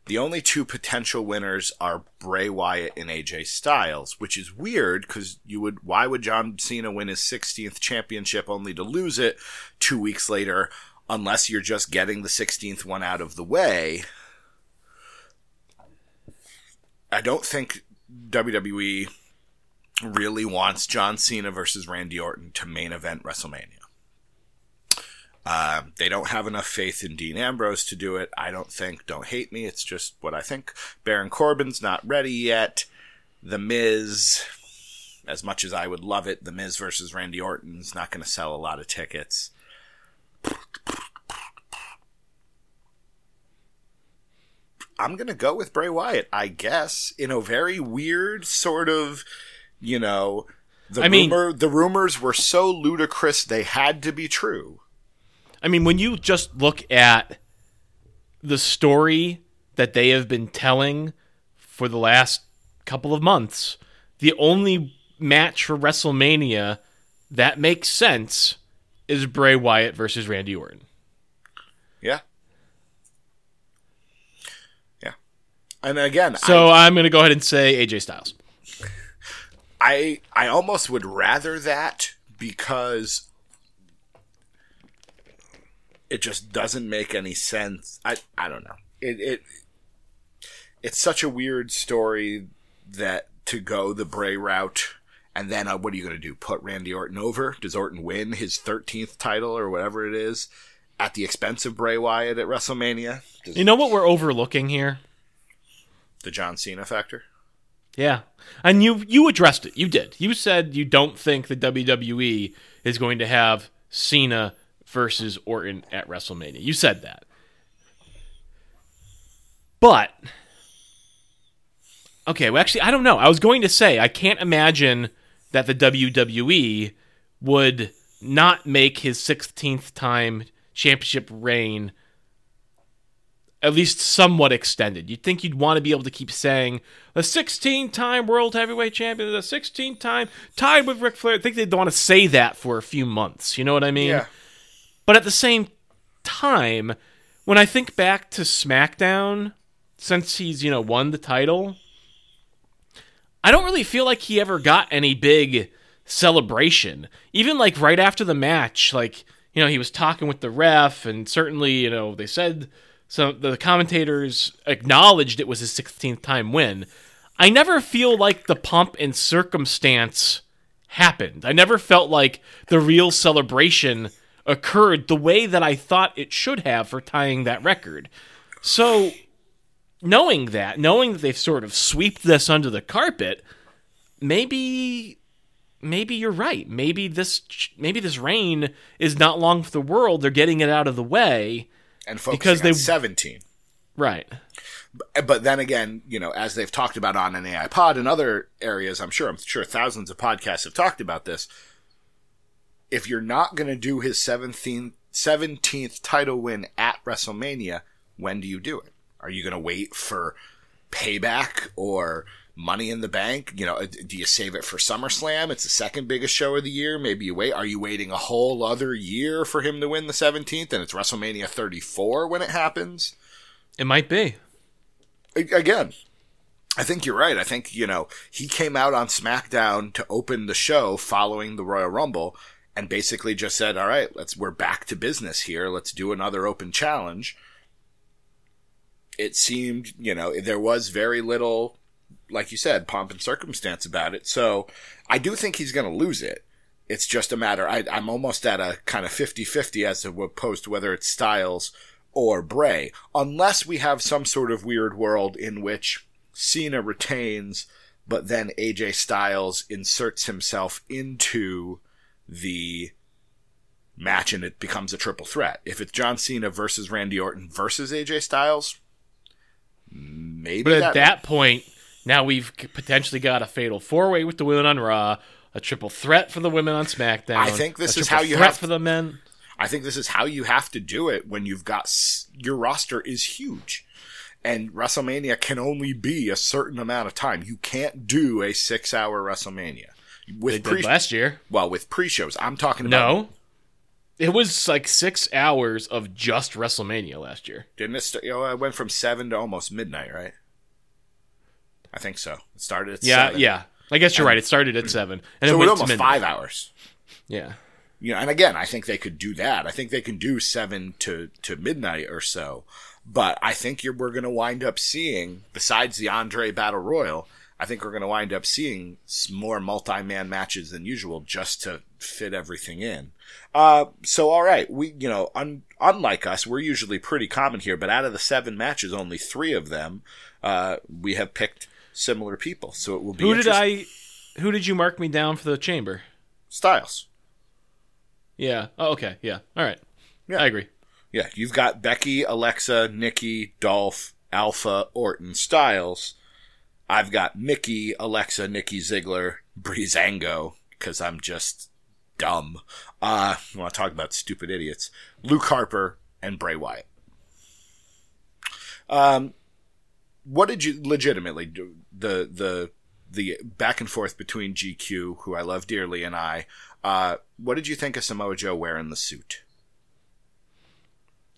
The only two potential winners are Bray Wyatt and AJ Styles, which is weird because you would why would John Cena win his 16th championship only to lose it 2 weeks later unless you're just getting the 16th one out of the way? I don't think WWE really wants John Cena versus Randy Orton to main event WrestleMania. Uh, they don't have enough faith in Dean Ambrose to do it. I don't think. Don't hate me. It's just what I think. Baron Corbin's not ready yet. The Miz, as much as I would love it, The Miz versus Randy Orton's not going to sell a lot of tickets. I'm going to go with Bray Wyatt, I guess, in a very weird sort of, you know, the I mean- rumor the rumors were so ludicrous they had to be true. I mean, when you just look at the story that they have been telling for the last couple of months, the only match for WrestleMania that makes sense is Bray Wyatt versus Randy Orton. Yeah. Yeah. And again, So I'm going to go ahead and say AJ Styles. I I almost would rather that because it just doesn't make any sense. I I don't know. It it it's such a weird story that to go the Bray route and then uh, what are you going to do? Put Randy Orton over? Does Orton win his 13th title or whatever it is at the expense of Bray Wyatt at WrestleMania? Does You know what we're overlooking here? the John Cena factor? Yeah. And you you addressed it. You did. You said you don't think the WWE is going to have Cena versus Orton at WrestleMania. You said that. But Okay, well actually I don't know. I was going to say I can't imagine that the WWE would not make his 16th time championship reign at least somewhat extended. You'd think you'd want to be able to keep saying a 16 time world heavyweight champion, the 16 time tied with Ric Flair. I think they'd want to say that for a few months. You know what I mean? Yeah. But at the same time, when I think back to SmackDown, since he's, you know, won the title, I don't really feel like he ever got any big celebration. Even like right after the match, like, you know, he was talking with the ref, and certainly, you know, they said so the commentators acknowledged it was his 16th time win. I never feel like the pomp and circumstance happened. I never felt like the real celebration occurred the way that I thought it should have for tying that record. So, knowing that, knowing that they've sort of swept this under the carpet, maybe maybe you're right. Maybe this maybe this reign is not long for the world. They're getting it out of the way and Because they- on 17. Right. But then again, you know, as they've talked about on an AI pod and other areas, I'm sure, I'm sure thousands of podcasts have talked about this. If you're not going to do his 17th, 17th title win at WrestleMania, when do you do it? Are you going to wait for payback or money in the bank? You know, do you save it for SummerSlam? It's the second biggest show of the year. Maybe you wait. Are you waiting a whole other year for him to win the 17th and it's WrestleMania 34 when it happens? It might be. Again, I think you're right. I think, you know, he came out on SmackDown to open the show following the Royal Rumble and basically just said, "All right, let's we're back to business here. Let's do another open challenge." It seemed, you know, there was very little like you said, pomp and circumstance about it. So, I do think he's going to lose it. It's just a matter I I'm almost at a kind of 50-50 as to opposed to whether it's Styles or Bray, unless we have some sort of weird world in which Cena retains, but then AJ Styles inserts himself into the match and it becomes a triple threat. If it's John Cena versus Randy Orton versus AJ Styles, maybe But at that point, now we've potentially got a fatal four way with the women on Raw, a triple threat for the women on SmackDown. I think this a is how you threat have- for the men. I think this is how you have to do it when you've got your roster is huge. And WrestleMania can only be a certain amount of time. You can't do a six hour WrestleMania. With pre last year. well, with pre shows. I'm talking about No. It was like six hours of just WrestleMania last year. didn't it start, you know, it went from seven to almost midnight, right? I think so. It started at Yeah, seven. yeah. I guess you're right. It started at <clears throat> seven, and So it went almost midnight. five hours. Yeah, you know, and again, I think they could do that. I think they can do seven to, to midnight or so. But I think you're, we're going to wind up seeing, besides the Andre Battle Royal, I think we're going to wind up seeing more multi-man matches than usual just to fit everything in. Uh, so all right, we, you know, un, unlike us, we're usually pretty common here, but out of the seven matches, only three of them, uh, we have picked similar people. So it will be who did I? Who did you mark me down for the chamber? Styles. Yeah. Oh, okay. Yeah. All right. Yeah. I agree. Yeah, you've got Becky, Alexa, Nikki, Dolph, Alpha, Orton, Styles. I've got Mickie, Alexa, Nikki Ziggler, Breezango, because I'm just dumb. Uh, I want to talk about stupid idiots. Luke Harper and Bray Wyatt. Um, what did you legitimately do? The the the back and forth between GQ, who I love dearly, and I. Uh, what did you think of Samoa Joe wearing the suit?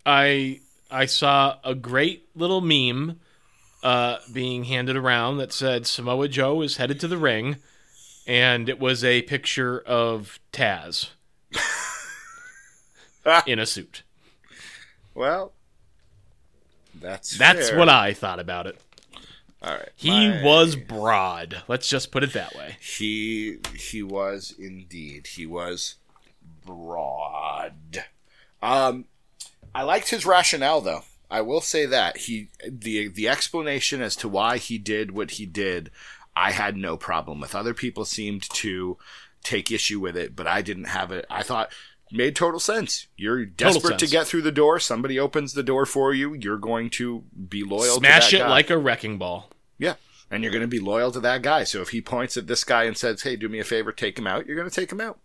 I I saw a great little meme uh, being handed around that said Samoa Joe is headed to the ring, and it was a picture of Taz <laughs> in a suit. Well, that's That's fair. what I thought about it. All right, He my- was broad. Let's just put it that way. he he was indeed he was broad. Um, I liked his rationale though. I will say that he the the explanation as to why he did what he did, I had no problem with. Other people seemed to take issue with it, but I didn't have it. I thought made total sense. You're desperate to get through the door. Somebody opens the door for you. You're going to be loyal. Smash to it guy. like a wrecking ball. Yeah. And you're going to be loyal to that guy. So if he points at this guy and says, hey, do me a favor, take him out, you're going to take him out.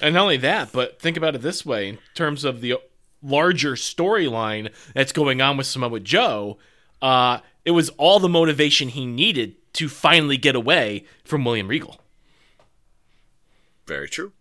And not only that, but think about it this way in terms of the larger storyline that's going on with Samoa Joe, uh, it was all the motivation he needed to finally get away from William Regal. Very true.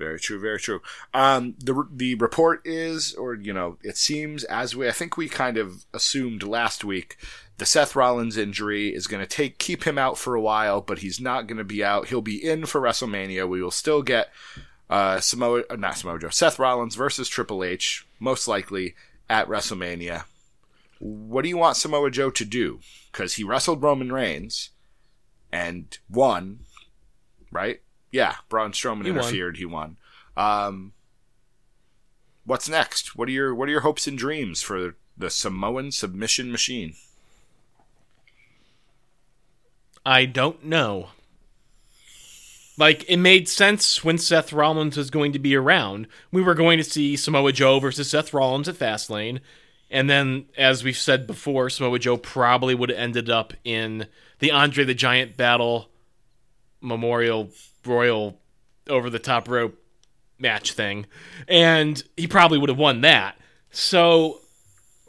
Very true. Very true. Um, the the report is, or you know, it seems as we I think we kind of assumed last week, the Seth Rollins injury is going to take keep him out for a while, but he's not going to be out. He'll be in for WrestleMania. We will still get uh, Samoa, uh, not Samoa Joe, Seth Rollins versus Triple H, most likely at WrestleMania. What do you want Samoa Joe to do? Because he wrestled Roman Reigns and won, right? Yeah, Braun Strowman He won. interfered. He won. Um, what's next? What are your What are your hopes and dreams for the Samoan submission machine? I don't know. Like, it made sense when Seth Rollins was going to be around. We were going to see Samoa Joe versus Seth Rollins at Fastlane. And then, as we've said before, Samoa Joe probably would have ended up in the Andre the Giant Battle Memorial Royal over the top rope match thing. And he probably would have won that. So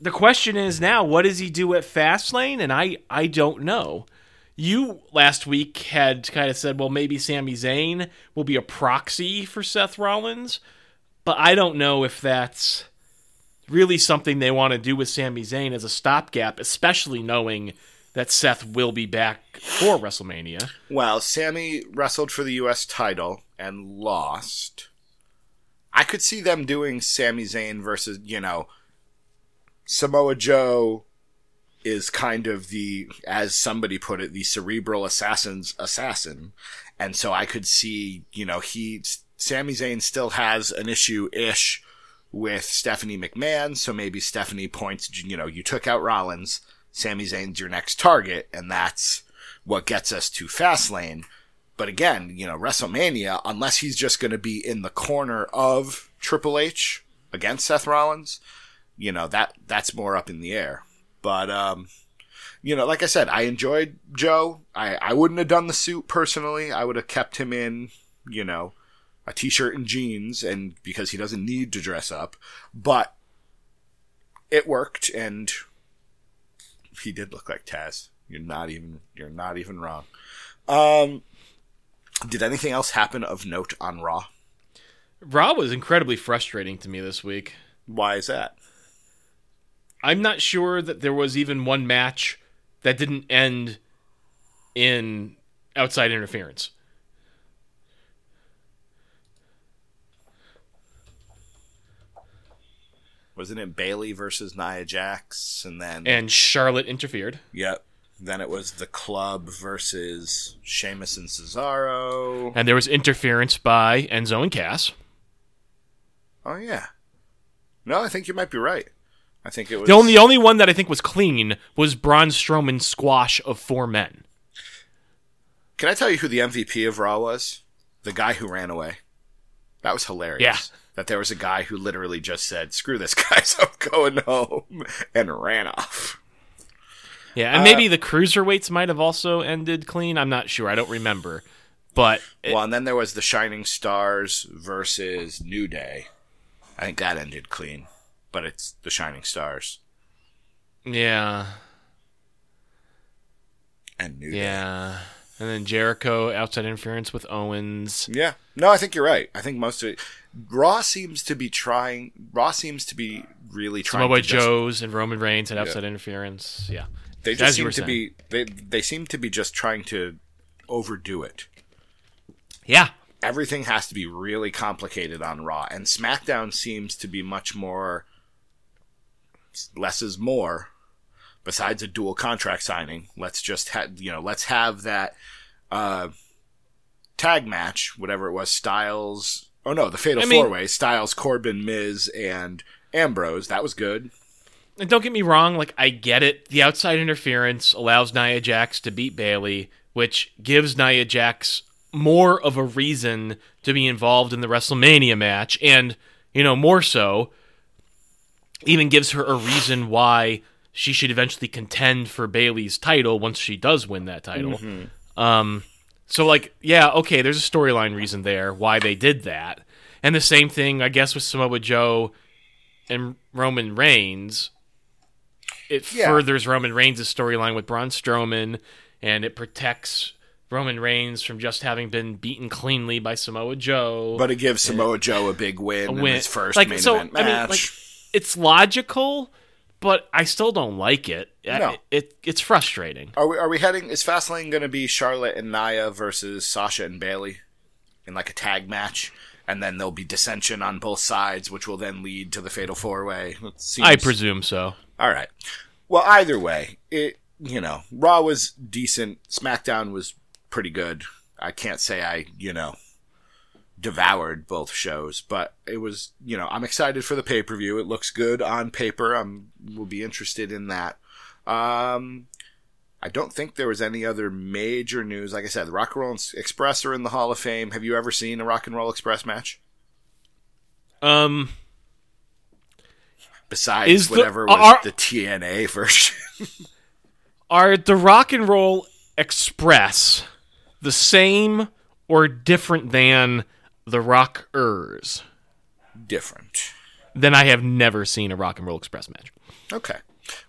the question is now, what does he do at Fastlane? And I, I don't know. You last week had kind of said, well, maybe Sami Zayn will be a proxy for Seth Rollins, but I don't know if that's really something they want to do with Sami Zayn as a stopgap, especially knowing that Seth will be back for WrestleMania. Well, Sami wrestled for the U.S. title and lost. I could see them doing Sami Zayn versus, you know, Samoa Joe is kind of the, as somebody put it, the cerebral assassin's assassin. And so I could see, you know, he, Sami Zayn still has an issue ish with Stephanie McMahon. So maybe Stephanie points, you know, you took out Rollins. Sami Zayn's your next target. And that's what gets us to Fastlane. But again, you know, WrestleMania, unless he's just going to be in the corner of Triple H against Seth Rollins, you know, that that's more up in the air. But um you know, like I said, I enjoyed Joe. I I wouldn't have done the suit personally. I would have kept him in, you know, a t-shirt and jeans and because he doesn't need to dress up, but it worked and he did look like Taz. You're not even you're not even wrong. Um did anything else happen of note on Raw? Raw was incredibly frustrating to me this week. Why is that? I'm not sure that there was even one match that didn't end in outside interference. Wasn't it Bayley versus Nia Jax, and then And Charlotte interfered. yep, then it was the Club versus Sheamus and Cesaro. And there was interference by Enzo and Cass. Oh yeah, no, I think you might be right. I think it was The only, the only one that I think was clean was Braun Strowman's squash of four men. Can I tell you who the MVP of Raw was? The guy who ran away. That was hilarious. Yeah. That there was a guy who literally just said, "Screw this, <laughs> guys, I'm going home," and ran off. Yeah, and maybe uh, the cruiserweights might have also ended clean. I'm not sure. I don't remember. But it- Well, and then there was the Shining Stars versus New Day. I think that ended clean, but it's the Shining Stars yeah, and New Day. yeah. And then Jericho outside interference with Owens. Yeah. No, I think you're right. I think most of it. Raw seems to be trying. Raw seems to be really trying. Samoa just, Joe's and Roman Reigns and outside interference. Yeah. They just you seem to saying. be. They they seem to be just trying to overdo it. Yeah. Everything has to be really complicated on Raw, and SmackDown seems to be much more. Less is more. Besides a dual contract signing, let's just have you know let's have that uh, tag match, whatever it was, Styles. Oh no, the Fatal I mean- Four Way: Styles, Corbin, Miz, and Ambrose. That was good. And don't get me wrong, like I get it. The outside interference allows Nia Jax to beat Bayley, which gives Nia Jax more of a reason to be involved in the WrestleMania match, and you know more so, even gives her a reason why she should eventually contend for Bayley's title once she does win that title. Um, So like, yeah, okay, there's a storyline reason there why they did that. And the same thing, I guess, with Samoa Joe and Roman Reigns. It Yeah. furthers Roman Reigns' storyline with Braun Strowman, and it protects Roman Reigns from just having been beaten cleanly by Samoa Joe. But it gives Samoa Joe a big win, a in win. his first like, main so, event I mean, match. like, it's logical, but I still don't like it. No. it it's frustrating. are we are we heading? Is Fastlane going to be Charlotte and Nia versus Sasha and Bayley in like a tag match? And then there'll be dissension on both sides, which will then lead to the fatal four way. I presume so. All right. Well, either way, it you know, Raw was decent. SmackDown was pretty good. I can't say I you know devoured both shows, but it was you know I'm excited for the pay per view. It looks good on paper. I'm will be interested in that. Um, I don't think there was any other major news. Like I said, the Rock and Roll Express are in the Hall of Fame. Have you ever seen a Rock and Roll Express match Um, besides Is the- whatever was the TNA <laughs> version? are the Rock and Roll Express the same or different than the Rockers? Different. Then I have never seen a Rock and Roll Express match. Okay.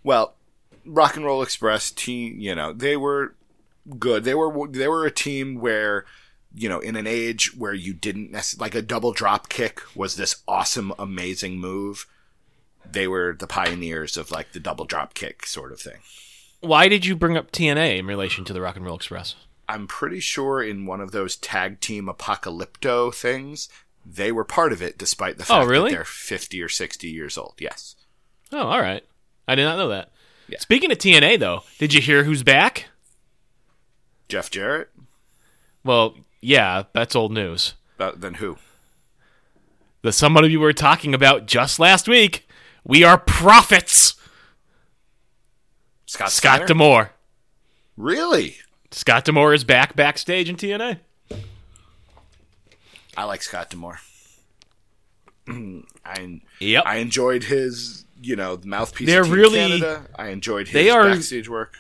Well, Rock and Roll Express team, you know, they were good. They were they were a team where, you know, in an age where you didn't necessarily like a double drop kick was this awesome, amazing move. They were the pioneers of like the double drop kick sort of thing. Why did you bring up TNA in relation to the Rock and Roll Express? I'm pretty sure in one of those tag team apocalypto things, they were part of it, despite the fact oh, really? that they're 50 or 60 years old. Yes. Oh, all right. I did not know that. Yeah. Speaking of TNA, though, did you hear who's back? Jeff Jarrett. Well, yeah, that's old news. Uh, then who? The somebody you were talking about just last week. We are prophets. Scott. Scott Steiner? D'Amore. Really? Scott D'Amore is back backstage in TNA. I like Scott D'Amore. <clears throat> I Yep. I enjoyed his, you know, the mouthpiece. They're really- Canada. I enjoyed his they are- backstage work.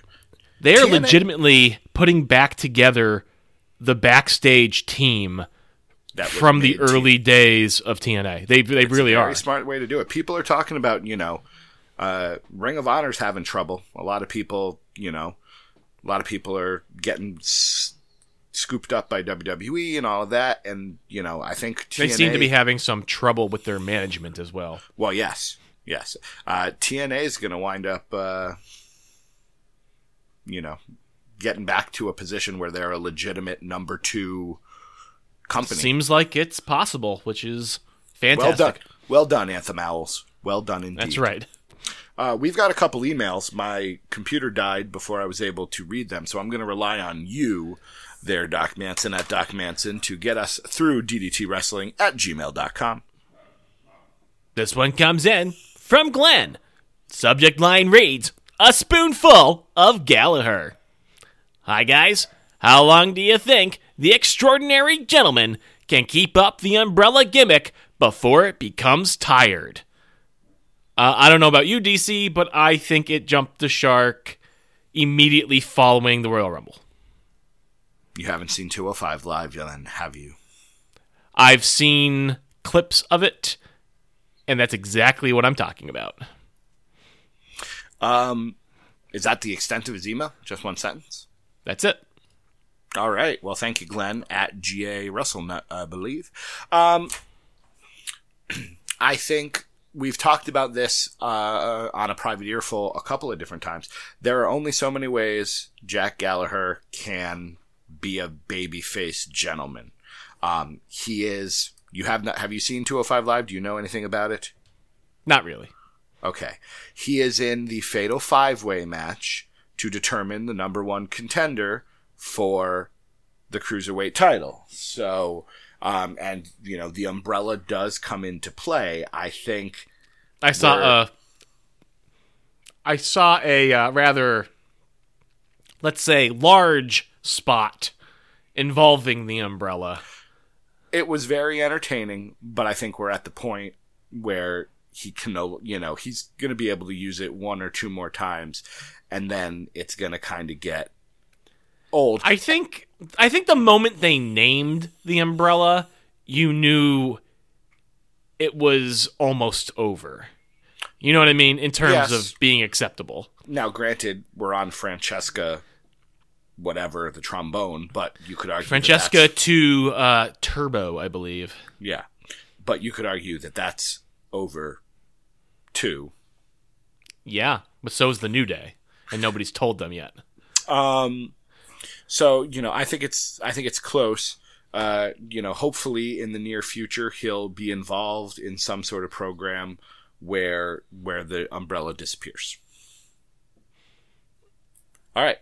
They are TNA legitimately putting back together the backstage team That from the early days of TNA. They they It's really a very are. smart way to do it. People are talking about, you know, uh, Ring of Honor's having trouble. A lot of people, you know, a lot of people are getting s- scooped up by WWE and all of that. And you know, I think TNA, They seem to be having some trouble with their management as well. Well, yes, yes. Uh, TNA is going to wind up, uh, you know, getting back to a position where they're a legitimate number two company. Seems like it's possible, which is well fantastic. done, well done, Anthem Owls. Well done indeed. That's right. Uh, we've got a couple emails. My computer died before I was able to read them, so I'm going to rely on you, there, Doc Manson at Doc Manson, to get us through DDT Wrestling at gmail.com. This one comes in from Glenn. Subject line reads A spoonful of Gallagher. Hi, guys. How long do you think the extraordinary gentleman can keep up the umbrella gimmick before it becomes tired? Uh, I don't know about you, DC, but I think it jumped the shark immediately following the Royal Rumble. You haven't seen 205 Live, then, have you? I've seen clips of it, and that's exactly what I'm talking about. Um, is that the extent of his email? Just one sentence? That's it. All right. Well, thank you, Glenn at GA Russell, I believe. Um, <clears throat> I think we've talked about this uh, on a private earful a couple of different times. There are only so many ways Jack Gallagher can be a babyface gentleman. Um, he is. You have not? Have you seen 205 Live? Do you know anything about it? Not really. Okay. He is in the Fatal Five Way match to determine the number one contender for the Cruiserweight title. So, um, and, you know, the umbrella does come into play. I think, I saw a. I saw a uh, rather, let's say, large spot involving the umbrella. it was very entertaining, but I think we're at the point where he can, no- you know, he's going to be able to use it one or two more times, and then it's going to kind of get old. I think I think the moment they named the umbrella, you knew it was almost over. You know what I mean in terms Yes. of being acceptable. now, granted, we're on Francesca, whatever the trombone, but you could argue Francesca that's- to uh, Turbo, I believe. yeah, but you could argue that that's over too. Yeah, but so is the New Day, and nobody's told them yet. Um, so you know, I think it's I think it's close. Uh, you know, hopefully in the near future he'll be involved in some sort of program where where the umbrella disappears. All right.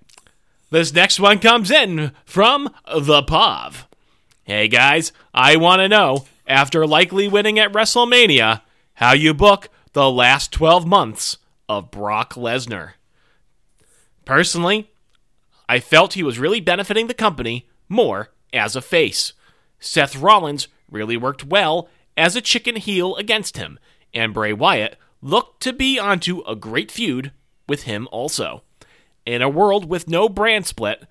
This next one comes in from the Pav. Hey guys, I want to know, after likely winning at WrestleMania, how you book the last 12 months of Brock Lesnar. Personally, I felt he was really benefiting the company more as a face. Seth Rollins really worked well as a chicken heel against him, and Bray Wyatt looked to be onto a great feud with him also. In a world with no brand split,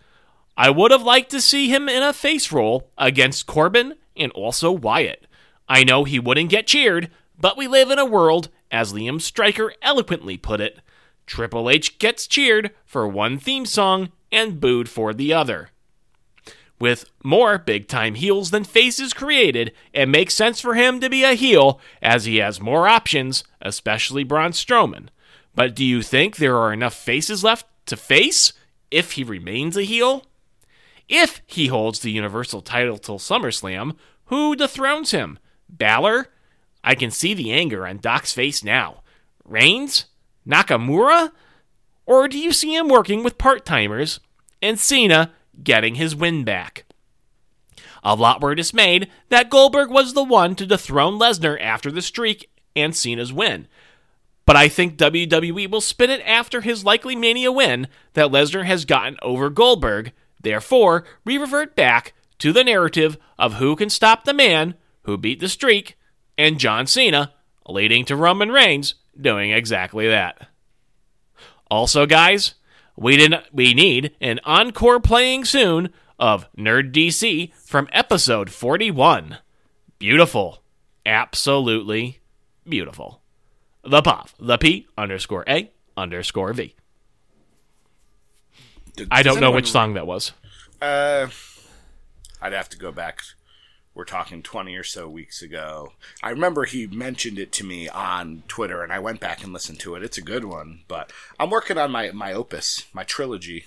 I would have liked to see him in a face role against Corbin and also Wyatt. I know he wouldn't get cheered, but we live in a world, as Liam Stryker eloquently put it, Triple H gets cheered for one theme song and booed for the other. With more big time heels than faces created, it makes sense for him to be a heel as he has more options, especially Braun Strowman. But do you think there are enough faces left to face if he remains a heel? If he holds the Universal title till SummerSlam, who dethrones him? Balor? I can see the anger on Doc's face now. Reigns? Nakamura? Or do you see him working with part timers and Cena getting his win back? A lot were dismayed that Goldberg was the one to dethrone Lesnar after the streak and Cena's win. But I think WWE will spin it after his likely Mania win that Lesnar has gotten over Goldberg. Therefore, we revert back to the narrative of who can stop the man who beat the streak and John Cena, leading to Roman Reigns doing exactly that. Also, guys, we didn't we need an encore playing soon of Nerd DC from episode 41. Beautiful. Absolutely beautiful. The POV, the P underscore A underscore V. I Does don't know which song that was. Uh, I'd have to go back. We're talking 20 or so weeks ago. I remember he mentioned it to me on Twitter, and I went back and listened to it. It's a good one, but I'm working on my, my opus, my trilogy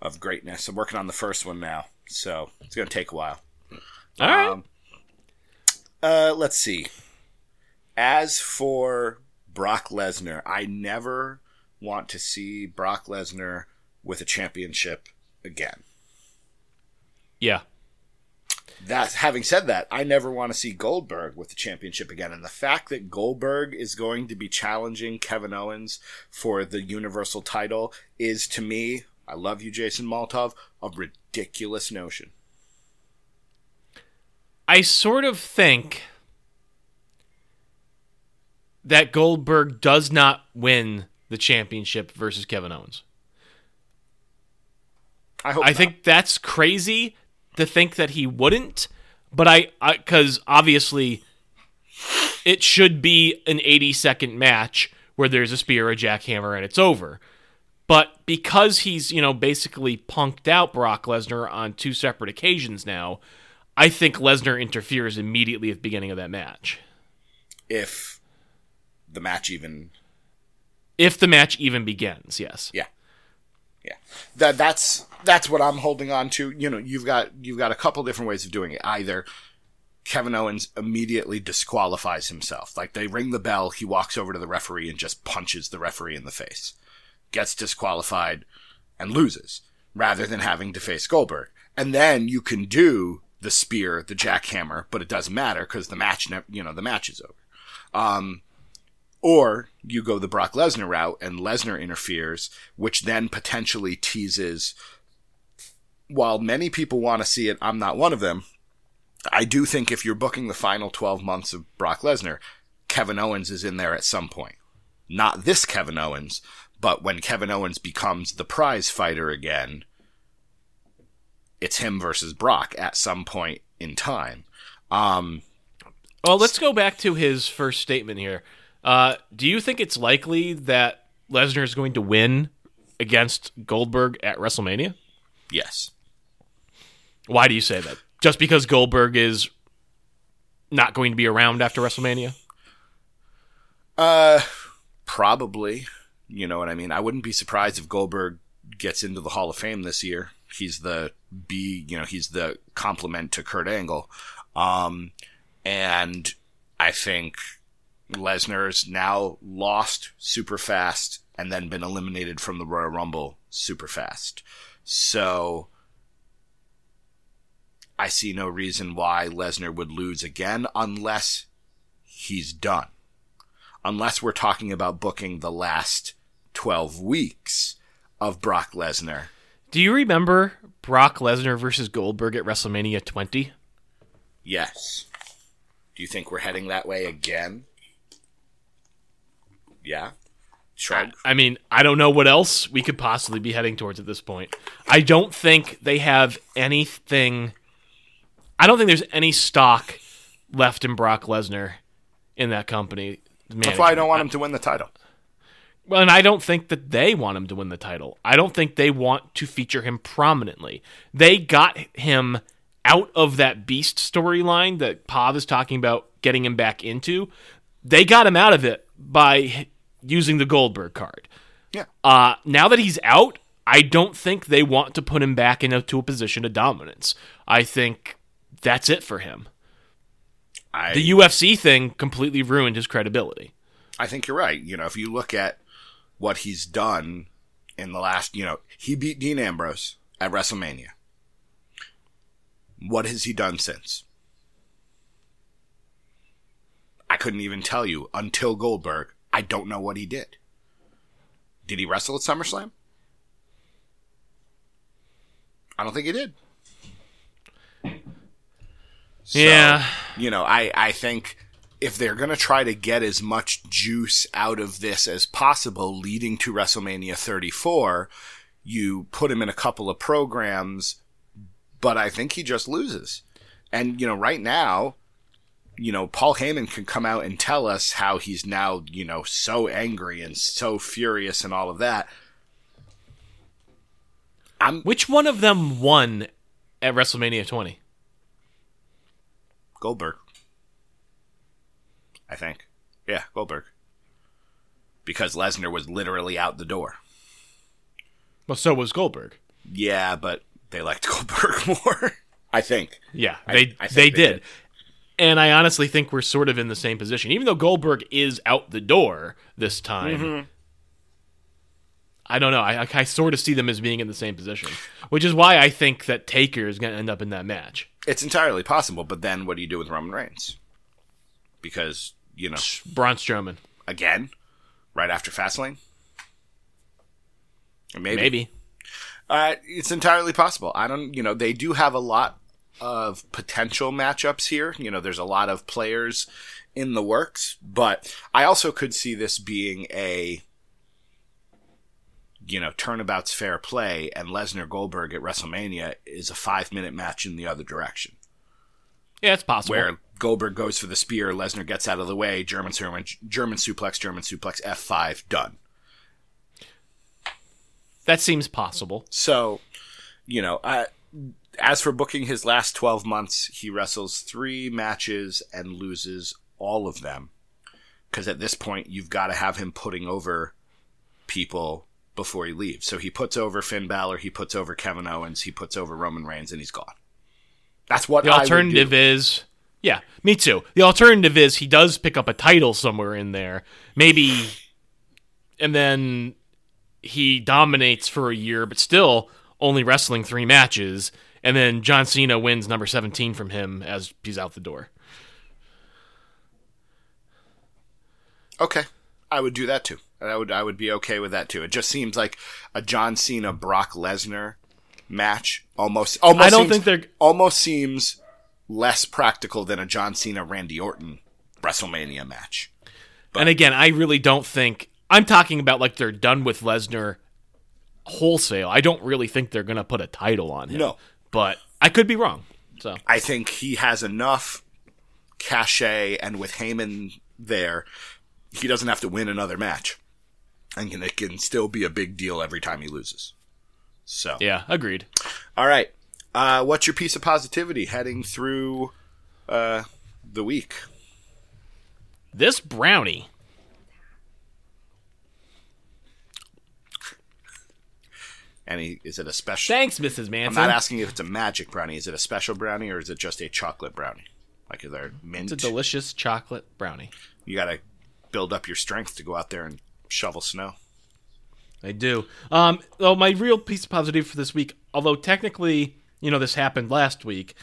of greatness. I'm working on the first one now, so it's going to take a while. All right. Um, uh, let's see. As for Brock Lesnar, I never want to see Brock Lesnar with a championship again. yeah. That having said that, I never want to see Goldberg with the championship again. And the fact that Goldberg is going to be challenging Kevin Owens for the Universal title is to me, I love you, Jason Maltov, a ridiculous notion. I sort of think that Goldberg does not win the championship versus Kevin Owens. I hope I not. think that's crazy to think that he wouldn't, but I because obviously it should be an 80 second match where there's a spear, a jackhammer, and it's over. But because he's, you know, basically punked out Brock Lesnar on two separate occasions now, I think Lesnar interferes immediately at the beginning of that match. if the match even If the match even begins, yes. Yeah. Yeah. That that's that's what I'm holding on to. You know, you've got you've got a couple different ways of doing it. Either Kevin Owens immediately disqualifies himself. Like they ring the bell, he walks over to the referee and just punches the referee in the face. Gets disqualified and loses rather than having to face Goldberg. And then you can do the spear, the jackhammer, but it doesn't matter because the match, ne- you know, the match is over. Um, or you go the Brock Lesnar route and Lesnar interferes, which then potentially teases. While many people want to see it, I'm not one of them. I do think if you're booking the final 12 months of Brock Lesnar, Kevin Owens is in there at some point. Not this Kevin Owens, but when Kevin Owens becomes the prize fighter again, it's him versus Brock at some point in time. Um, Well, let's go back to his first statement here. Uh, do you think it's likely that Lesnar is going to win against Goldberg at WrestleMania? yes. Why do you say that? Just because Goldberg is not going to be around after WrestleMania? Uh, probably. You know what I mean? I wouldn't be surprised if Goldberg gets into the Hall of Fame this year. He's the B, you know, he's the complement to Kurt Angle. Um, and I think Lesnar's now lost super fast and then been eliminated from the Royal Rumble super fast. So I see no reason why Lesnar would lose again unless he's done. Unless we're talking about booking the last 12 weeks of Brock Lesnar. Do you remember Brock Lesnar versus Goldberg at WrestleMania 20? Yes. Do you think we're heading that way again? Yeah. Shrug. I mean, I don't know what else we could possibly be heading towards at this point. I don't think they have anything. I don't think there's any stock left in Brock Lesnar in that company. That's why I don't want him to win the title. Well, and I don't think that they want him to win the title. I don't think they want to feature him prominently. They got him out of that Beast storyline that Pav is talking about getting him back into. They got him out of it by using the Goldberg card. Yeah. Uh, now that he's out, I don't think they want to put him back into a position of dominance. I think that's it for him. I, The UFC thing completely ruined his credibility. I think you're right. You know, if you look at what he's done in the last, you know, he beat Dean Ambrose at WrestleMania. What has he done since? I couldn't even tell you until Goldberg. I don't know what he did. Did he wrestle at SummerSlam? I don't think he did. So, Yeah. You know, I, I think if they're going to try to get as much juice out of this as possible leading to WrestleMania 34, you put him in a couple of programs, but I think he just loses. And, you know, right now, you know, Paul Heyman can come out and tell us how he's now, you know, so angry and so furious and all of that. I'm Which one of them won at WrestleMania 20? Goldberg. I think. Yeah, Goldberg. Because Lesnar was literally out the door. Well, so was Goldberg. Yeah, but they liked <laughs> Goldberg more. I think. Yeah, I- they I think they, they did. did. And I honestly think we're sort of in the same position. Even though Goldberg is out the door this time, Mm-hmm. I don't know. I, I sort of see them as being in the same position, which is why I think that Taker is going to end up in that match. It's entirely possible, but then what do you do with Roman Reigns? Because, you know, Braun Strowman, again, right after Fastlane? Maybe. maybe. Uh, it's entirely possible. I don't, you know, they do have a lot of potential matchups here. You know, there's a lot of players in the works, but I also could see this being a, you know, turnabout's fair play, and Lesnar Goldberg at WrestleMania is a five minute match in the other direction, Yeah, it's possible. where Goldberg goes for the spear, Lesnar gets out of the way, German German, German suplex, German suplex, F5, done. that seems possible. So, you know, uh, as for booking his last 12 months, he wrestles three matches and loses all of them. Because at this point, you've got to have him putting over people before he leaves. So he puts over Finn Balor, he puts over Kevin Owens, he puts over Roman Reigns, and he's gone. That's what The alternative is, yeah, me too. The alternative is he does pick up a title somewhere in there, maybe, and then he dominates for a year, but still only wrestling three matches, and then John Cena wins number seventeen from him as he's out the door. Okay, I would do that too. I would I would be okay with that too. It just seems like a John Cena Brock Lesnar match almost almost I don't seems- think they're- almost seems less practical than a John Cena Randy Orton WrestleMania match. and again, I really don't think I'm talking about like they're done with Lesnar wholesale. I don't really think they're gonna put a title on him. No. But I could be wrong. So I think he has enough cachet, and with Heyman there, he doesn't have to win another match, and can, it can still be a big deal every time he loses. So, yeah, agreed. all right, uh, what's your piece of positivity heading through uh, the week? This brownie. Any is it a special? Thanks, Mrs. Manson. I'm not asking if it's a magic brownie. Is it a special brownie or is it just a chocolate brownie? Like is there mint? it's a delicious chocolate brownie. you got to build up your strength to go out there and shovel snow. I do. Um, well, my real piece of positive for this week, although technically, you know, this happened last week,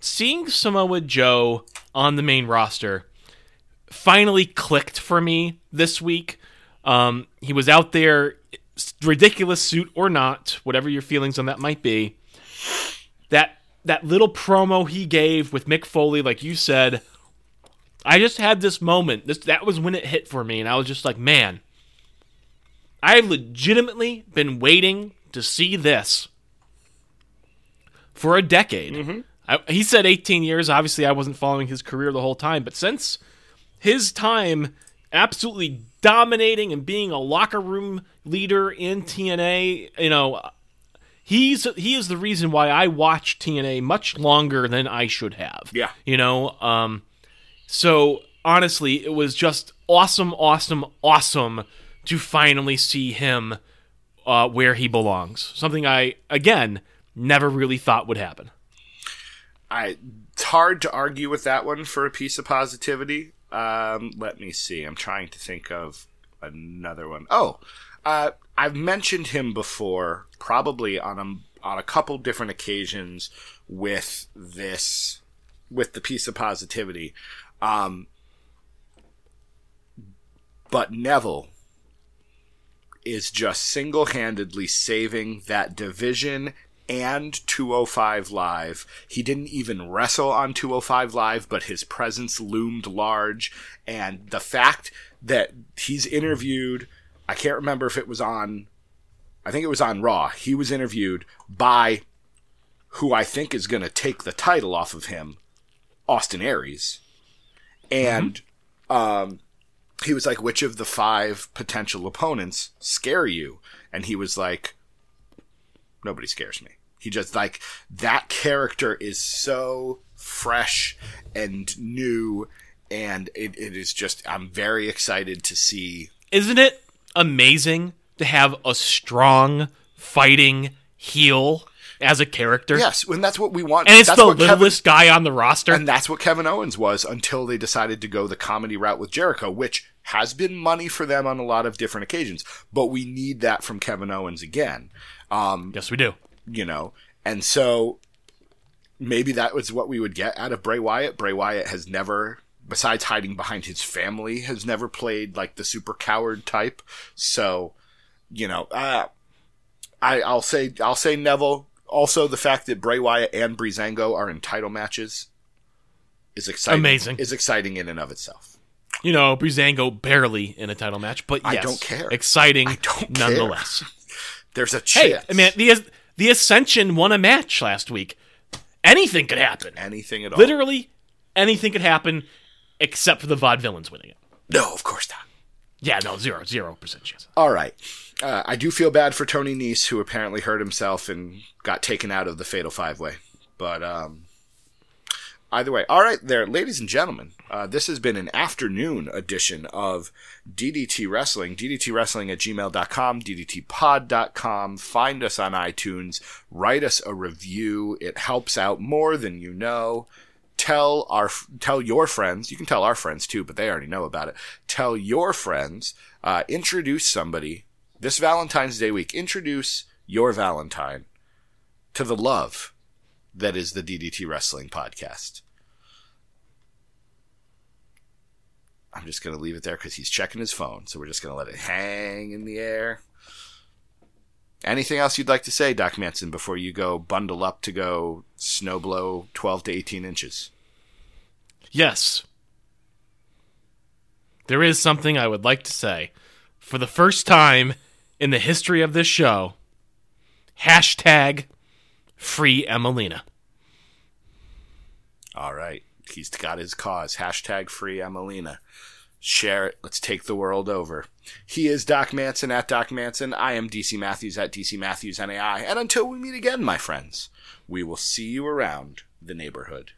seeing Samoa Joe on the main roster finally clicked for me this week. Um, he was out there, ridiculous suit or not, whatever your feelings on that might be. That that little promo he gave with Mick Foley, like you said, I just had this moment. This that was when it hit for me, and I was just like, man. I've legitimately been waiting to see this for a decade. Mm-hmm. I, he said 18 years. Obviously, I wasn't following his career the whole time, but since his time absolutely dominating and being a locker room leader in TNA, you know, he's he is the reason why I watch TNA much longer than I should have. Yeah. You know, um so honestly, it was just awesome, awesome, awesome to finally see him uh, where he belongs. Something I again never really thought would happen. I it's hard to argue with that one for a piece of positivity. Um, let me see. I'm trying to think of another one. Oh, uh, I've mentioned him before, probably on a on a couple different occasions with this with the piece of positivity. Um, but Neville is just single handedly saving that division and 205 Live. He didn't even wrestle on 205 Live, but his presence loomed large. And the fact that he's interviewed, I can't remember if it was on, I think it was on Raw. He was interviewed by who I think is going to take the title off of him, Austin Aries. And, um, he was like, which of the five potential opponents scare you? And he was like, nobody scares me. He just like that character is so fresh and new, and it, it is just I'm very excited to see. Isn't it amazing to have a strong fighting heel as a character? Yes, and that's what we want. And it's that's the what Kevin- littlest guy on the roster. and that's what Kevin Owens was until they decided to go the comedy route with Jericho, which has been money for them on a lot of different occasions. But we need that from Kevin Owens again. Um, yes, we do. You know, and so maybe that was what we would get out of Bray Wyatt. Bray Wyatt has never, besides hiding behind his family, has never played like the super coward type. So, you know, uh, I, I'll say, I'll say Neville. Also, the fact that Bray Wyatt and Breezango are in title matches is exciting. Amazing. Is exciting in and of itself. You know, Breezango barely in a title match, but I don't care. Exciting, I don't care. nonetheless. <laughs> There's a chance. Hey, man, the the Ascension won a match last week. Anything could happen. anything at all. Literally, anything could happen, except for the Vaudevillains winning it. No, of course not. Yeah, no, zero, zero percent chance. All right. Uh, I do feel bad for Tony Nese, who apparently hurt himself and got taken out of the Fatal Five Way. But um, either way, all right, there, ladies and gentlemen, uh, this has been an afternoon edition of DDT Wrestling. DDT Wrestling at gmail.com, DDTpod.com. Find us on iTunes. Write us a review. It helps out more than you know tell our tell your friends you can tell our friends too but they already know about it tell your friends uh, introduce somebody this valentine's day week introduce your valentine to the love that is the ddt wrestling podcast i'm just going to leave it there because he's checking his phone so we're just going to let it hang in the air Anything else you'd like to say, Doc Manson, before you go bundle up to go snowblow 12 to 18 inches? Yes. There is something I would like to say. For the first time in the history of this show, hashtag Free Emmalina. All right. He's got his cause. Hashtag free Emmalina. Share it. Let's take the world over. He is Doc Manson at Doc Manson. I am DC Matthews at DC Matthews NAI. And until we meet again, my friends, we will see you around the neighborhood.